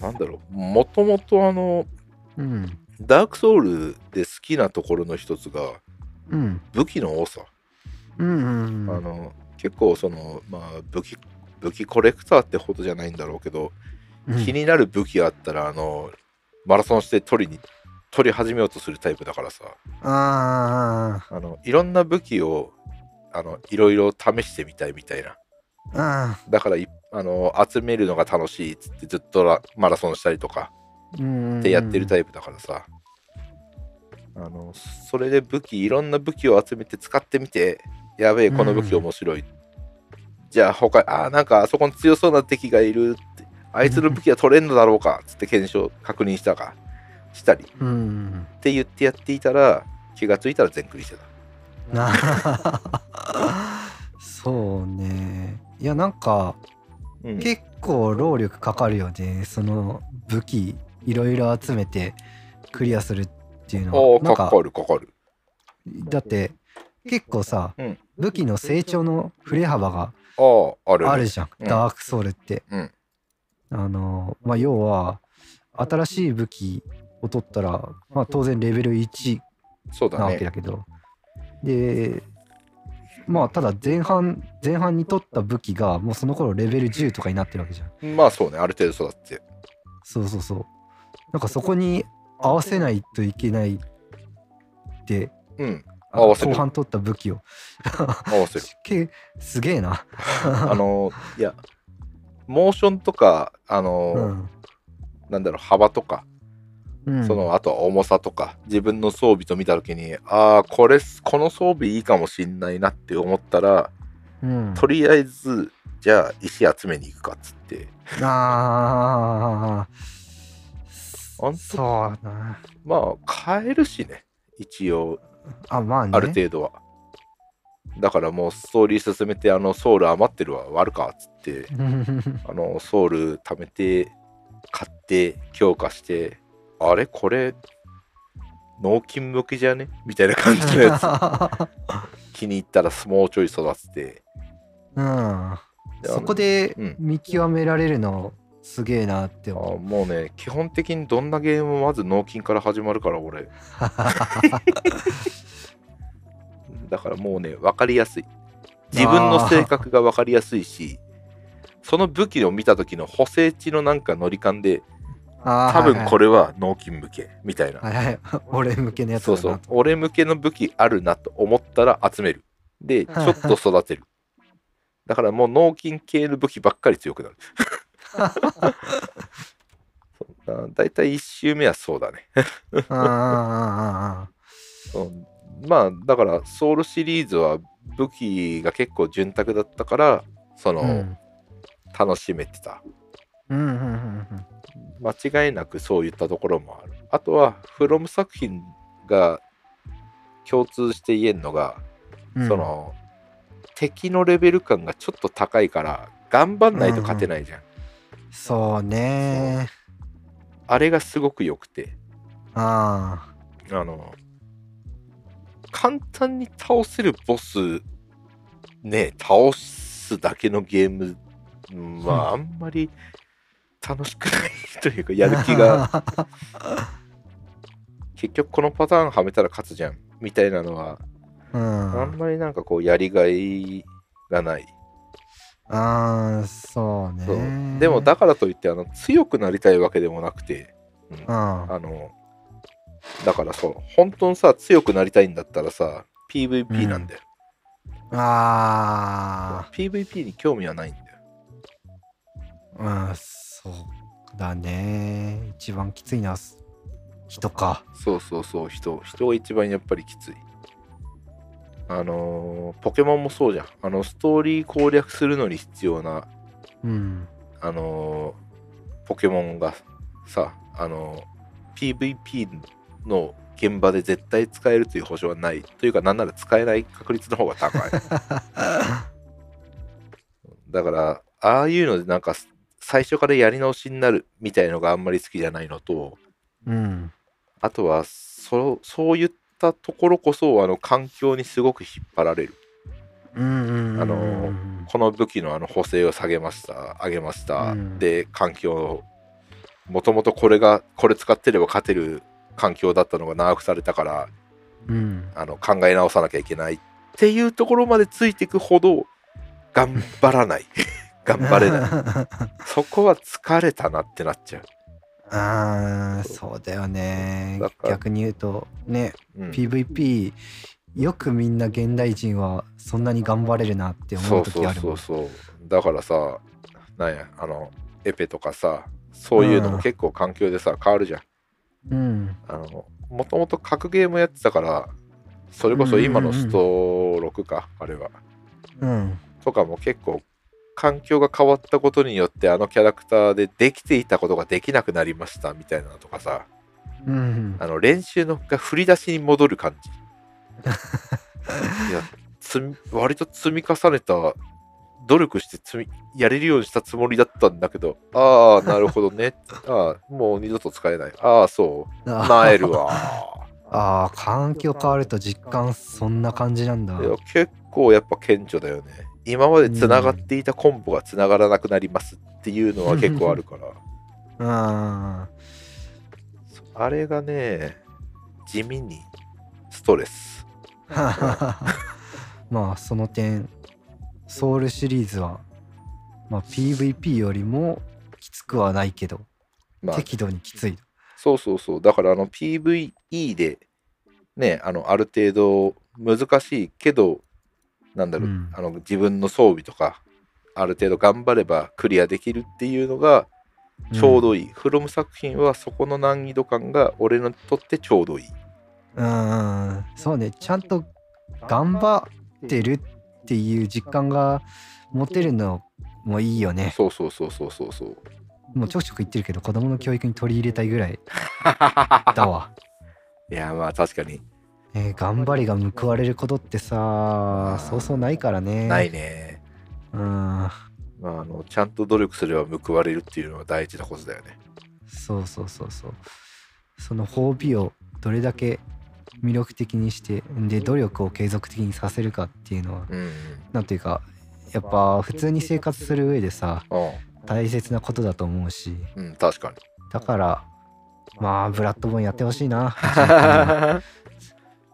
B: なんだろう、もともとあの、
A: うん。
B: ダークソウルで好きなところの一つが、
A: うん。
B: 武器の多さ。
A: うん。うん。
B: あの、結構その、まあ、武器、武器コレクターってほどじゃないんだろうけど、
A: うん
B: 気になる武器があったら、あの、マラソンして取りに、取り始めようとするタイプだからさ、
A: あ
B: あの、いろんな武器を、あの、いろいろ試してみたいみたいな。だからい、あの、集めるのが楽しいっつってずっとラマラソンしたりとか。ってやってるタイプだからさ、あの、それで武器、いろんな武器を集めて使ってみて、やべえ、この武器面白い。じゃあ他、あーなんかあそこに強そうな敵がいるって、あいつの武器は取れんのだろうかっつって検証、確認したか、したりっ
A: うん。
B: て言ってやっていたら、気がついたら全クリしてた。
A: なそうね。いや、なんか、
B: うん、
A: 結構労力かかるよね。その武器、いろいろ集めてクリアするっていうのは。
B: かかるかかる。
A: だって、結構さ、
B: うん
A: 武器の成長の振れ幅が
B: ある、ね。
A: あるじゃんダークソウルって。
B: うん
A: あの、まあ、要は、新しい武器を取ったら、まあ、当然レベル1
B: そうだね。
A: なわけだけど、で、まあ、ただ前半、前半に取った武器が、もうその頃レベル10とかになってるわけじゃん。
B: まあそうね、ある程度育って。
A: そうそうそう。なんかそこに合わせないといけないって、
B: うん、
A: あ
B: 合わせる
A: 後半取った武器を。
B: 合わせる。
A: けすげえな。
B: あの、いや、モーションとか、あの、
A: うん。
B: なんだろう、幅とか、
A: うん、
B: その、あとは重さとか、自分の装備と見たときに、ああ、これ、この装備いいかもしんないなって思ったら、
A: うん、
B: とりあえず、じゃあ、石集めに行くかっつって、
A: ああ、そうだな。
B: まあ、買えるしね、一応、
A: あ、まあね。
B: ある程度は。だからもう、ストーリー進めて、あの、ソウル余ってるわ、割るかっつって、あの、ソウル貯めて、買って、強化して、あれ？これ、納金向きじゃね？みたいな感じのやつ。気に入ったらもうちょい育てて。
A: うん。
B: で
A: そこで
B: うん
A: 見極められるのすげえなって
B: あ
A: 思う。
B: もうね、基本的にどんなゲームもまず納金から始まるから、俺。だからもうね、分かりやすい。自分の性格が分かりやすいし、その武器を見た時の補正値のなんか乗り感で多分こ
A: れ
B: れは脳筋向けみたいな、
A: はいはい、俺向けのやつ
B: そうそう。俺向けの武器あるなと思ったら集める。でちょっと育てる。だからもう脳筋系の武器ばっかり強くなる。だだいたい1周目はそうだね。
A: うんうんうんうん
B: う。んまあだからソウルシリーズは武器が結構潤沢だったからその、
A: うん。
B: 楽しめてた
A: うんうんうん
B: 間違いなくそういったところもある。あとはフロム作品が共通して言えるのが、
A: うん。
B: その敵のレベル感がちょっと高いから頑張んないと勝てないじゃん、
A: そうね。
B: あれがすごく良くて。
A: あ
B: あ。の簡単に倒せるボスね倒すだけのゲームまああんまり楽しくないというかやる気が。結局このパターンはめたら勝つじゃんみたいなのは
A: うん。
B: あんまりなんかこうやりがいがない、
A: あーそうね。
B: でもだからといってあの強くなりたいわけでもなくて、うん。
A: うん。
B: あのだからそう。本当にさ強くなりたいんだったらさ PVP なんだよ、
A: あ
B: PVP に興味はないんだよ。
A: ーうんそうだね。一番きついのは人か。
B: そうそうそう。人人が一番やっぱりきつい。あのーポケモンもそうじゃん。あのストーリー攻略するのに必要な
A: うん。
B: あのーポケモンがさあのー PVP の現場で絶対使えるという保証はない。というかなんなら使えない確率の方が高い。だからああいうのでなんか最初からやり直しになるみたいのがあんまり好きじゃないのと
A: うん。
B: あとはそそういったところこそあの環境にすごく引っ張られる。あのこの武器のあの補正を下げました上げました、
A: うん。
B: で環境もともとこれがこれ使ってれば勝てる環境だったのが長くされたから
A: うん。
B: あの考え直さなきゃいけないっていうところまでついていくほど頑張らない頑張れな。い そこは疲れたなってなっちゃう、
A: あーそう。だよね。逆に言うとね
B: うん。
A: PVP よくみんな現代人はそんなに頑張れるなって思
B: そううそう
A: 時あるも
B: そうんそうだからさなんやあのエペとかさそういうのも結構環境でさ変わるじゃん。
A: うん。
B: あのもともと格ゲームやってたからそれこそ今のスト6か、あれは。
A: うん。
B: とかも結構環境が変わったことによってあのキャラクターでできていたことができなくなりましたみたいなのとかさ。
A: うん。
B: あの練習のが振り出しに戻る感じ。いや割と積み重ねた努力して積みやれるようにしたつもりだったんだけどああなるほどね。ああもう二度と使えない。ああそう。
A: あ
B: なえるわ。
A: あー環境変わると実感そんな感じなんだ。
B: いや結構やっぱ顕著だよね今までつながっていたコンボがつながらなくなりますっていうのは結構あるから。
A: うん。
B: あれがね地味にストレス。
A: まあその点ソウルシリーズは、まあ、PVP よりもきつくはないけど、
B: まあ
A: 適度にきつい。
B: そうそうそう。だからあの PVE でねあのある程度難しいけどなんだろう、
A: うん。
B: あの自分の装備とかある程度頑張ればクリアできるっていうのがちょうどいい、フロム作品はそこの難易度感が俺にとってちょうどいい。
A: うんうん。そうね。ちゃんと頑張ってるっていう実感が持てるのもいいよね。
B: そうそうそうそうそうそう。
A: もうちょくちょく言ってるけど子供の教育に取り入れたいぐらいだわ、
B: いやまあ確かに
A: えー頑張りが報われることってさそうそうないからね。
B: ないね、
A: うん。
B: まあ、あのちゃんと努力すれば報われるっていうのは大事なことだよね。
A: そうそうそうそう。その褒美をどれだけ魅力的にしてで努力を継続的にさせるかっていうのは
B: うん
A: なんていうかやっぱ普通に生活する上でさ
B: うん。
A: 大切なことだと思うし。
B: うん確かに。
A: だからまあブラッドボーンやってほしいな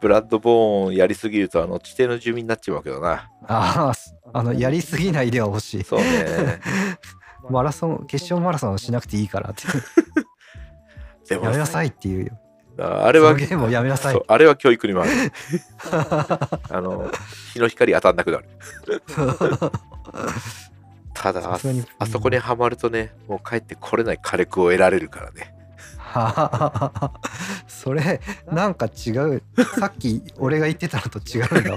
B: ブラッドボーンやりすぎると、あの、地底の住民になっちまうけどな。
A: あああのやりすぎないでは欲しい
B: そうね。
A: マラソン決勝マラソンはしなくていいからって
B: でも
A: やめなさいって言うよ
B: あれは、
A: ゲームをやめなさい
B: あれは教育にもある。あの、日の光当たんなくなる。ただあそこにはまるとね、もう帰ってこれない火力を得られるからね。
A: それなんか違う。さっき俺が言ってたのと違うん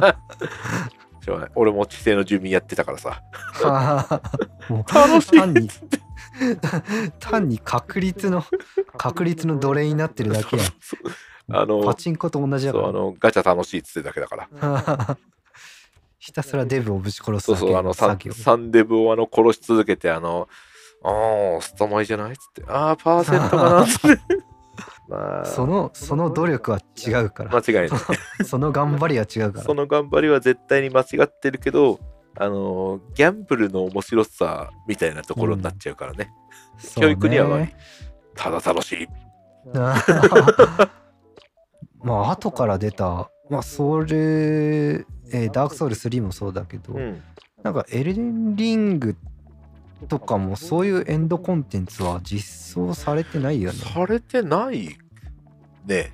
A: だ
B: 俺も地底の住民やってたからさ。楽しい
A: 単に単に確率の確率の奴隷になってるだけや
B: あの
A: パチンコと同じだか
B: そうあのガチャ楽しいっつってだけだから。
A: ら ひたすらデブをぶち殺す
B: そうそう、あ
A: だけの
B: サンデブをあの殺し続けて、あの、ああ、スタマイじゃない？っつって、ああ、パーセントかな？っつって。まあ、
A: そのその努力は違うから
B: 間違いない。
A: その頑張りは違うから
B: その頑張りは絶対に間違ってるけど、あの、ギャンブルの面白さみたいなところになっちゃうからね。
A: そうね
B: 教育には。ただ楽しい。
A: まあ後から出たまあそれ、えーダークソウル3もそうだけど、
B: うん。
A: なんかエルデンリングとかもそういうエンドコンテンツは実装されてないよね。
B: されてないね。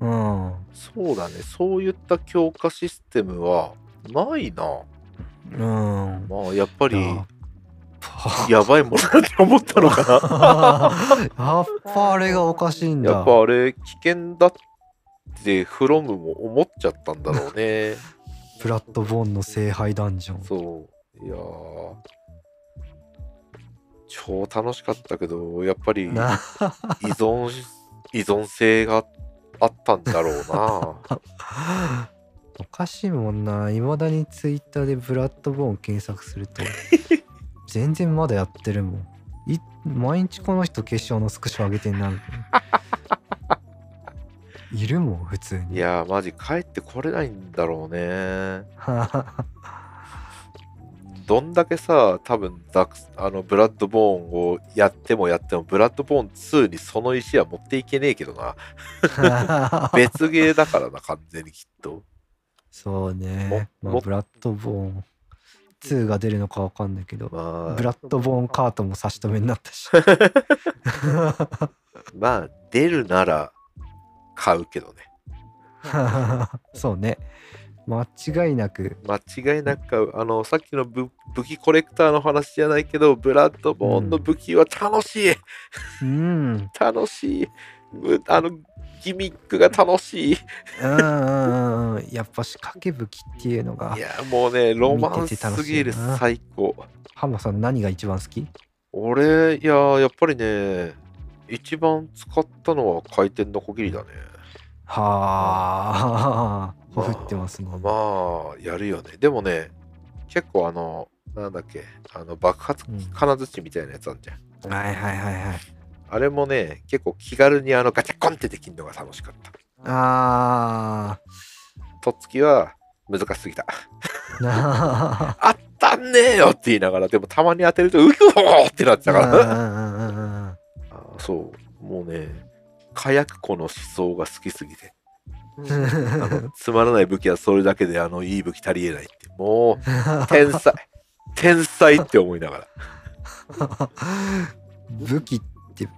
A: うん。
B: そうだね。そういった強化システムはないな。
A: うん。
B: まあ、やっぱり、
A: や
B: ばいものだって思ったのかな。
A: やっぱあれがおかしいんだ。
B: やっぱあれ危険だってフロムも思っちゃったんだろうね。
A: プラットボーンの聖杯ダンジョン。
B: そう。いやー超楽しかったけど、やっぱり依
A: な
B: 存し、依存性があったんだろうな。
A: おかしいもんな。いまだにツイッターでブラッドボーン検索すると、全然まだやってるもん。い毎日この人決勝のスクショ上げてんなみたいな。いるもん、普通に。
B: いやー、マジ帰ってこれないんだろうね。どんだけさ、多分ザクあのブラッドボーンをやってもやっても、ブラッドボーン2にその石は持っていけねえけどな。別ゲーだからな、完全にきっと。
A: そうね。まあ、ブラッドボーン2が出るのかわかんないけど、
B: ま
A: ブラッドボーンカートも差し止めになったし。
B: あ、まあ、出るなら買うけどね。
A: そうね。間違いなく。
B: 間違いなく買う。あの、さっきの武武器コレクターの話じゃないけど、ブラッドボーンの武器は楽しい。
A: うん。
B: 楽しい。むあの、ギミックが楽しい。
A: うんうんうん。やっぱ仕掛け武器っていうのが
B: い。や、もうね、ロマンすぎる、最高。
A: ハマさん何が一番好き？
B: 俺、いや、やっぱりね、一番使ったのは回転のこぎりだね。
A: はあ。ほふってますね。
B: まあ、やるよね。でもね、結構あの、なんだっけ、あの爆発
A: うん
B: 金槌みたいなやつあんじゃん。
A: はいはいはいはい。
B: あれもね、結構気軽にあのガチャコンってできるのが楽しかった。
A: あ
B: とっつきは難しすぎた。あったんねえよって言いながら、でもたまに当てると、うひょーってなってたから。あそう、もうね、火薬庫の思想が好きすぎて。つまらない武器はそれだけであのいい武器足りえないって。もう、天才。天才って思いながら。
A: 武器って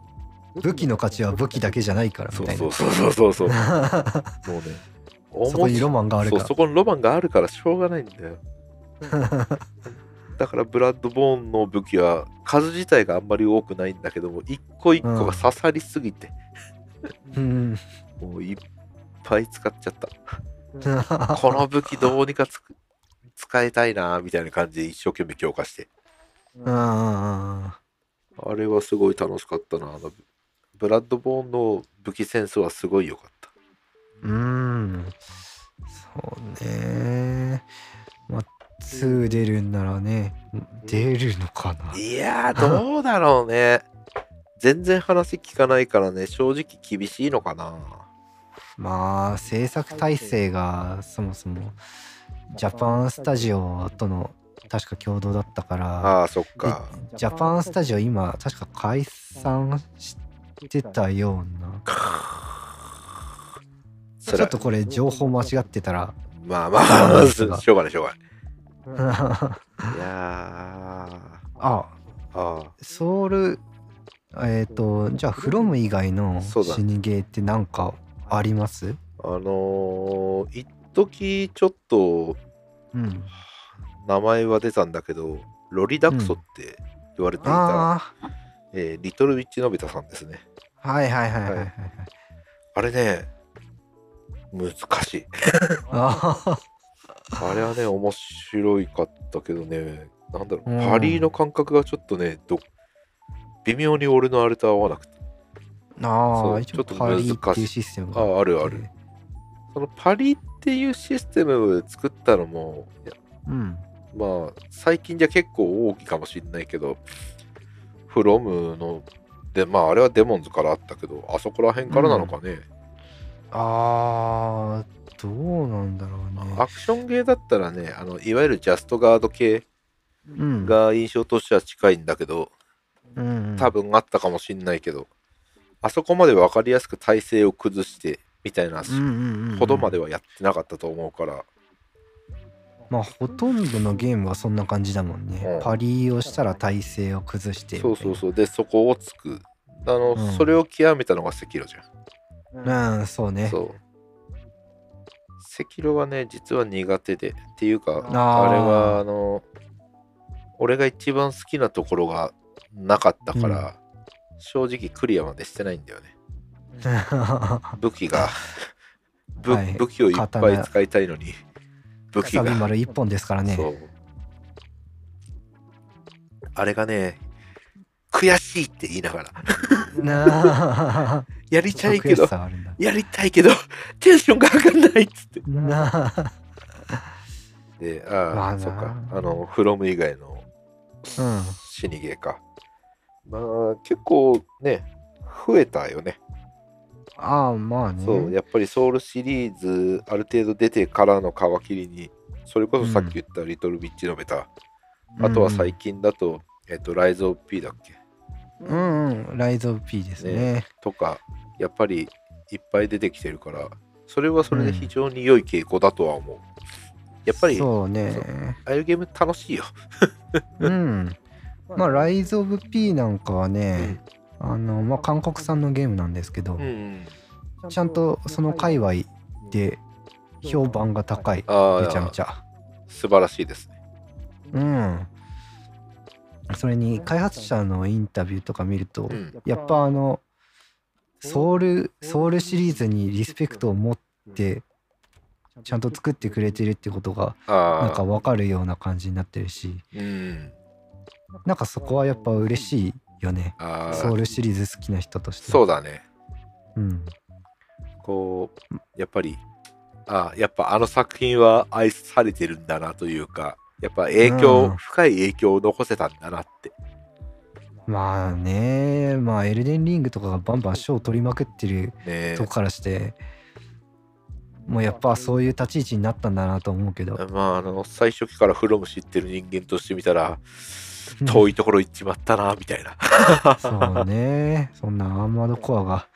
A: 武器の価値は武器だけじゃないから
B: そう
A: みたいな
B: そうそうそうそう。もうね、
A: そこにロマンがあるか
B: そうそこにロマンがあるからしょうがないんだよ。
A: ら
B: だからブラッドボーンの武器は数自体があんまり多くないんだけども、一個一個が刺さりすぎて、
A: うん
B: もういっぱい使っちゃった。この武器どうにかつく使いたいなみたいな感じで一生懸命強化して。
A: うん
B: あれはすごい楽しかったな。あのブラッドボーンの武器センスはすごい良かった。
A: うんそうねまあ2出るんならね出るのかない
B: やー、どうだろうね。全然話聞かないからね、正直厳しいのかな。
A: まあ制作体制がそもそもジャパンスタジオとの確か共同だったから
B: ああ、そっか。
A: でジャパンスタジオ今確か解散してたような ちょっとこれ情報間違ってたら
B: まあまあ、しょうがないしょうがない。
A: あ
B: いやー、
A: あ
B: あ
A: ソウルえっ、とじゃあフロム以外の死にゲーって何かあります？
B: あのー、一時ちょっと
A: うん。
B: 名前は出たんだけど、ロリダクソって言われていた、
A: あ
B: えーリトルウィッチのび太さんですね。
A: あはいはいはいはいはい。はい。
B: あれね、難しい。
A: あ
B: あれはね、面白いかったけどね、なんだろう、
A: うん。
B: パリの感覚がちょっとね、ど微妙に俺のあれと合わなくて。
A: ああ
B: ちょっと難しい。
A: システムが
B: ああるある。そのパリっていうシステムを作ったのも、
A: うん。
B: まあ、最近じゃ結構大きいかもしれないけど、フロムの、で、まあ、あれはデモンズからあったけど、あそこら辺からなのかね。
A: ああどうなんだろうね。
B: アクションゲーだったらね、あのいわゆるジャストガード系
A: うん。
B: が印象としては近いんだけど、
A: うん。
B: 多分あったかもしんないけど、あそこまで分かりやすく体勢を崩してみたいなほどまではやってなかったと思うから、
A: まあほとんどのゲームはそんな感じだもんね、
B: うん。
A: パリをしたら体勢を崩して
B: そうそうそう、で、そこをつく。あの、
A: うん。
B: それを極めたのが赤色じゃん。
A: うんそうね。
B: そう。赤色はね、実は苦手で。っていうか、
A: あー。
B: あれは、あの、俺が一番好きなところがなかったから、正直クリアまでしてないんだよね。武器が、武
A: はい
B: 武器をいっぱい使いたいのに、武器が。
A: 丸一本ですからね。
B: あれがね、悔しいって言いながら、やりたいけどやりたいけど、テンションが上がんないっつって。
A: なあ
B: で、ああ、そうか。あの、フロム以外の
A: うん
B: 死にゲーか。まあ、結構ね、増えたよね。
A: ああまあね。
B: そう、やっぱりソウルシリーズ、ある程度出てからの皮切りに、それこそさっき言ったリトルビッチのベタ、あとは最近だと、えっと、ライズ・オブ・ピーだっけ？
A: うんうんライズ・オブ・ピーですね。
B: とか、やっぱりいっぱい出てきてるから、それはそれで非常に良い傾向だとは思う。やっぱり、あ
A: そうね
B: あいうゲーム楽しいよ。
A: うんまあライズ・オブ・ピーなんかはね、あのまあ韓国産のゲームなんですけど、
B: うん。
A: ちゃんとその界隈で評判が高いめちゃめちゃ
B: 素晴らしいですね。
A: うんそれに開発者のインタビューとか見ると、
B: うん。
A: やっぱあのソウルソウルシリーズにリスペクトを持ってちゃんと作ってくれてるってことがなんか分かるような感じになってるし
B: うん。
A: なんかそこはやっぱ嬉しいよね。ソウルシリーズ好きな人として。
B: そうだね。
A: うん。
B: こう、やっぱり、ああ、やっぱあの作品は愛されてるんだなというか、やっぱ影響、
A: うん。
B: 深い影響を残せたんだなって。
A: まあね。まあエルデンリングとかがバンバン賞を取りまくってる
B: ね。
A: とこからしてもうやっぱそういう立ち位置になったんだなと思うけど。
B: まあ、あの、最初期からフロム知ってる人間としてみたら、遠いところ行っちまったな、みたいな。
A: そうねそんなアーマードコアが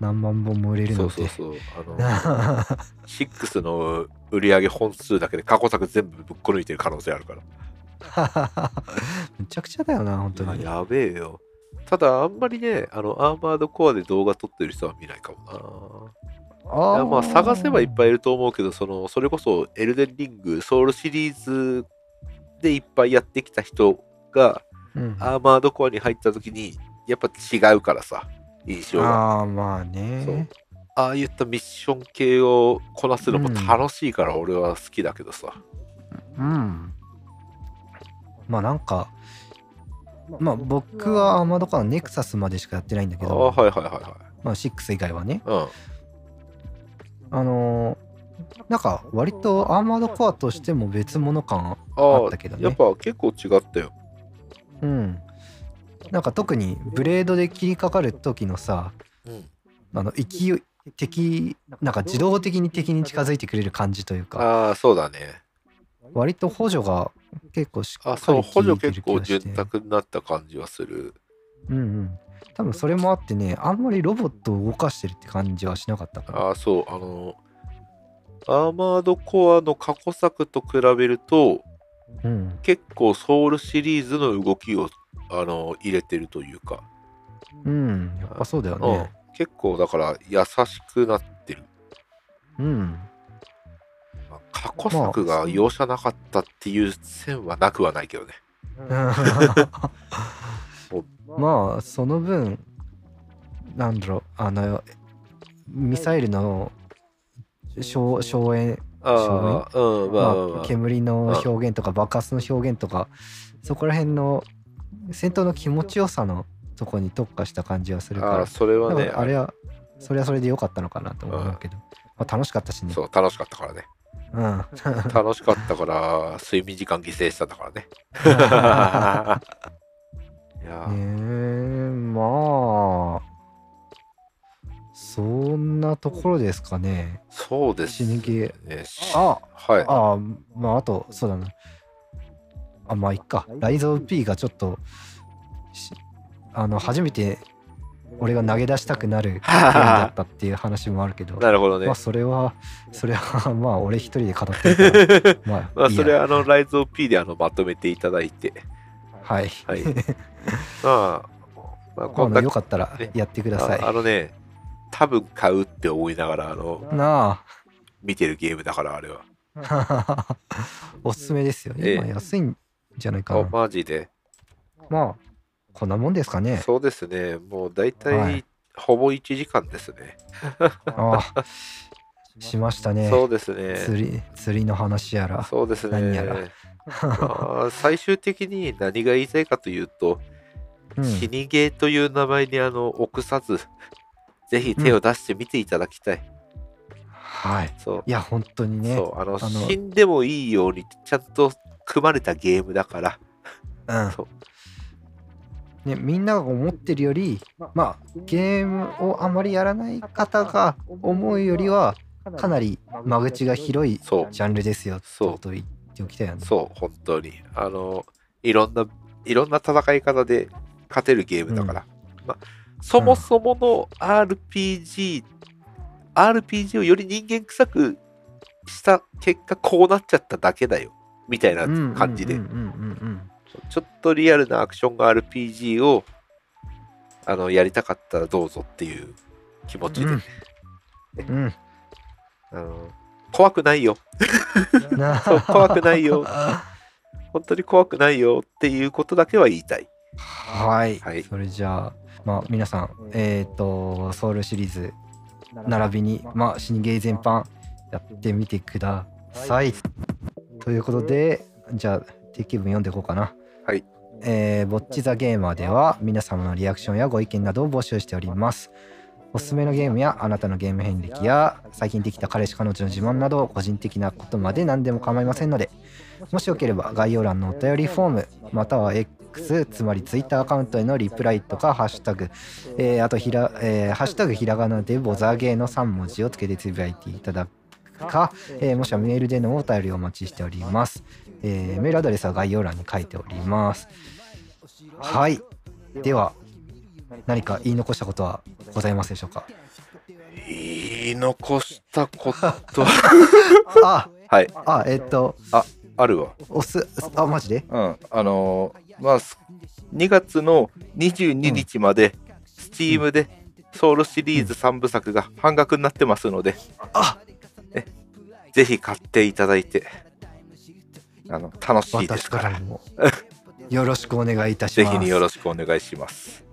A: 何万本も売れる
B: そ
A: ので
B: うそうそう。あの、6の売り上げ本数だけで過去作全部ぶっこ抜いてる可能性あるから。
A: めちゃくちゃだよな本当に
B: ややべえよ。ただ、あんまりね、あの、アーマードコアで動画撮ってる人は見ないかもな。い
A: あ
B: やまあ、探せばいっぱいいると思うけど、その、それこそ、エルデンリング、ソウルシリーズでいっぱいやってきた人が、
A: うん
B: アーマードコアに入った時に、やっぱ違うからさ、印象が。
A: ああまあね
B: ああいったミッション系をこなすのも楽しいから俺は好きだけどさ。
A: うんまあなんかまあ僕はアーマードコアネクサスまでしかやってないんだけ
B: ああ、
A: ど
B: はいはいはいはい。
A: まあ6以外はね
B: うん。
A: あのーなんか割とアーマードコアとしても別物感あ
B: あ
A: ったけどね
B: やっぱ結構違ったよ。
A: うんなんか特にブレードで切りかかる時のさ
B: うん。
A: あの勢い敵なんか自動的に敵に近づいてくれる感じというか
B: ああ、そうだね。
A: 割と補助が結構しっ
B: あ、
A: か
B: そう、
A: り効いて
B: 補助結構潤沢になった感じはする。
A: うんうん多分それもあってねあんまりロボットを動かしてるって感じはしなかったから
B: ああ、そう、あの、アーマードコアの過去作と比べると、
A: うん。
B: 結構ソウルシリーズの動きをあの入れてるというか、
A: うん。やっぱそうだよ
B: うん。
A: ね
B: 結構だから優しくなってる。
A: うん。
B: まあ過去作が容赦なかったっていう線はなくはないけどね。
A: まあ。その分なんだろうあのミサイルの硝硝煙
B: ああ、うん、まあ
A: 煙の表現とか爆発の表現とかそこら辺の戦闘の気持ちよさのとこに特化した感じはするから。
B: ああ、それはね、
A: らあれはそれはそれで良かったのかなと思うけど、まあ、楽しかったしね。
B: そう、楽しかったからね。
A: うん。
B: 楽しかったから、睡眠時間犠牲したんだからね。いや
A: ねまあそんなところですかね。
B: そうです
A: 死にあ
B: はい。
A: あまああとそうだな。あまあいっか。ライズ・オブ・ピーがちょっとしあの初めて俺が投げ出したくなるだったっていう話もあるけど。
B: なるほどね。
A: まあ。それはそれはまあ俺一人で語ってるから。まあ
B: それはあの、ライズ OP であのまとめていただいて、
A: はい。
B: はい。まあ、まあ、こ
A: 今度よかったらやってください。
B: ああのね、多分買うって思いながら、あの、
A: な
B: 見てるゲームだから、あれは。
A: あ おすすめですよ
B: ええ
A: 今安いんじゃないか
B: あ
A: な
B: マジで。
A: まあこんなもんですかね
B: そうですね。もう大
A: は
B: 体
A: い、
B: ほぼ1時間ですね。
A: ああしましたね
B: そうですね。
A: 釣り釣りの話やら
B: そうですね
A: 何やら。
B: ま あ最終的に何が言いたいかというと、
A: うん
B: 死にゲーという名前にあの臆さず、ぜひ手を出してみていただきたい。
A: はい
B: そう。
A: いや本当にね
B: そうあの
A: あの
B: 死んでもいいようにちゃんと組まれたゲームだから、
A: うん
B: そう
A: ね、みんなが思ってるよりまあゲームをあまりやらない方が思うよりはかなり間口が広い
B: そう
A: ジャンルですよって
B: そう
A: ことを言っておきたいよね。
B: そう、本当に。あの、いろんな、いろんな戦い方で勝てるゲームだから。まあ、そもそもの RPG、RPG をより人間臭くした結果、こうなっちゃっただけだよ。みたいな
A: うん
B: 感じで
A: うん。うんうん
B: ちょっとリアルなアクションが RPG を、あの、やりたかったらどうぞっていう気持ちで。
A: うんうん
B: あの怖くないよ。そう怖くないよ本当に怖くないよっていうことだけは言いたい。
A: はい、
B: はい
A: それじゃあまあ皆さんえっ、とソウルシリーズ並びにまあ死にゲー全般やってみてください。ということでじゃあ定期文読んでいこうかな。
B: はい。
A: えー、ぼっちザゲーマーでは皆様のリアクションやご意見などを募集しております。おすすめのゲームやあなたのゲーム遍歴や最近できた彼氏彼女の自慢など個人的なことまで何でも構いませんのでもしよければ概要欄のお便りフォームまたは X つまり Twitter アカウントへのリプライとかハッシュタグ、えーあとひら、えーハッシュタグひらがなでボザゲーの3文字をつけてつぶやいていただくか、えーもしくはメールでのお便りをお待ちしております、えーメールアドレスは概要欄に書いております。はい。では何か言い残したことはございますでしょうか？
B: 言い残したこと。
A: あ
B: はい、
A: あえっと
B: あるわ。
A: おすあマジで？
B: うん。あのーまあ、す2月の22日まで、Steam でソウルシリーズ3部作が半額になってますので、
A: あ
B: ぜひ買っていただいて、あの楽しいです
A: 私
B: か。
A: かららもよろしくお願いいたし
B: ぜ
A: ます
B: ひによろしくお願いします。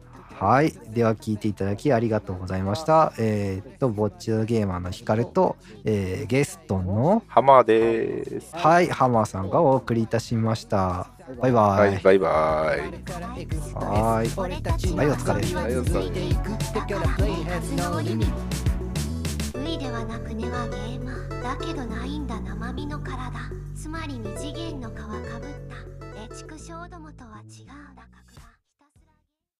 A: はい。では聞いていただきありがとうございました。えーっと、ぼっちのゲーマーのヒカルと、えーゲストの、
B: ハマーです。
A: はい、ハマーさんがお送りいたしました。バイバイ。
B: はい、バイバイ。
A: はーい。はい、お疲れ。
B: はい、お疲れ。
C: ウイではなく根はゲーマーだけどないんだ生身の体つまり二次元の皮かぶったエチクショーどもとは違う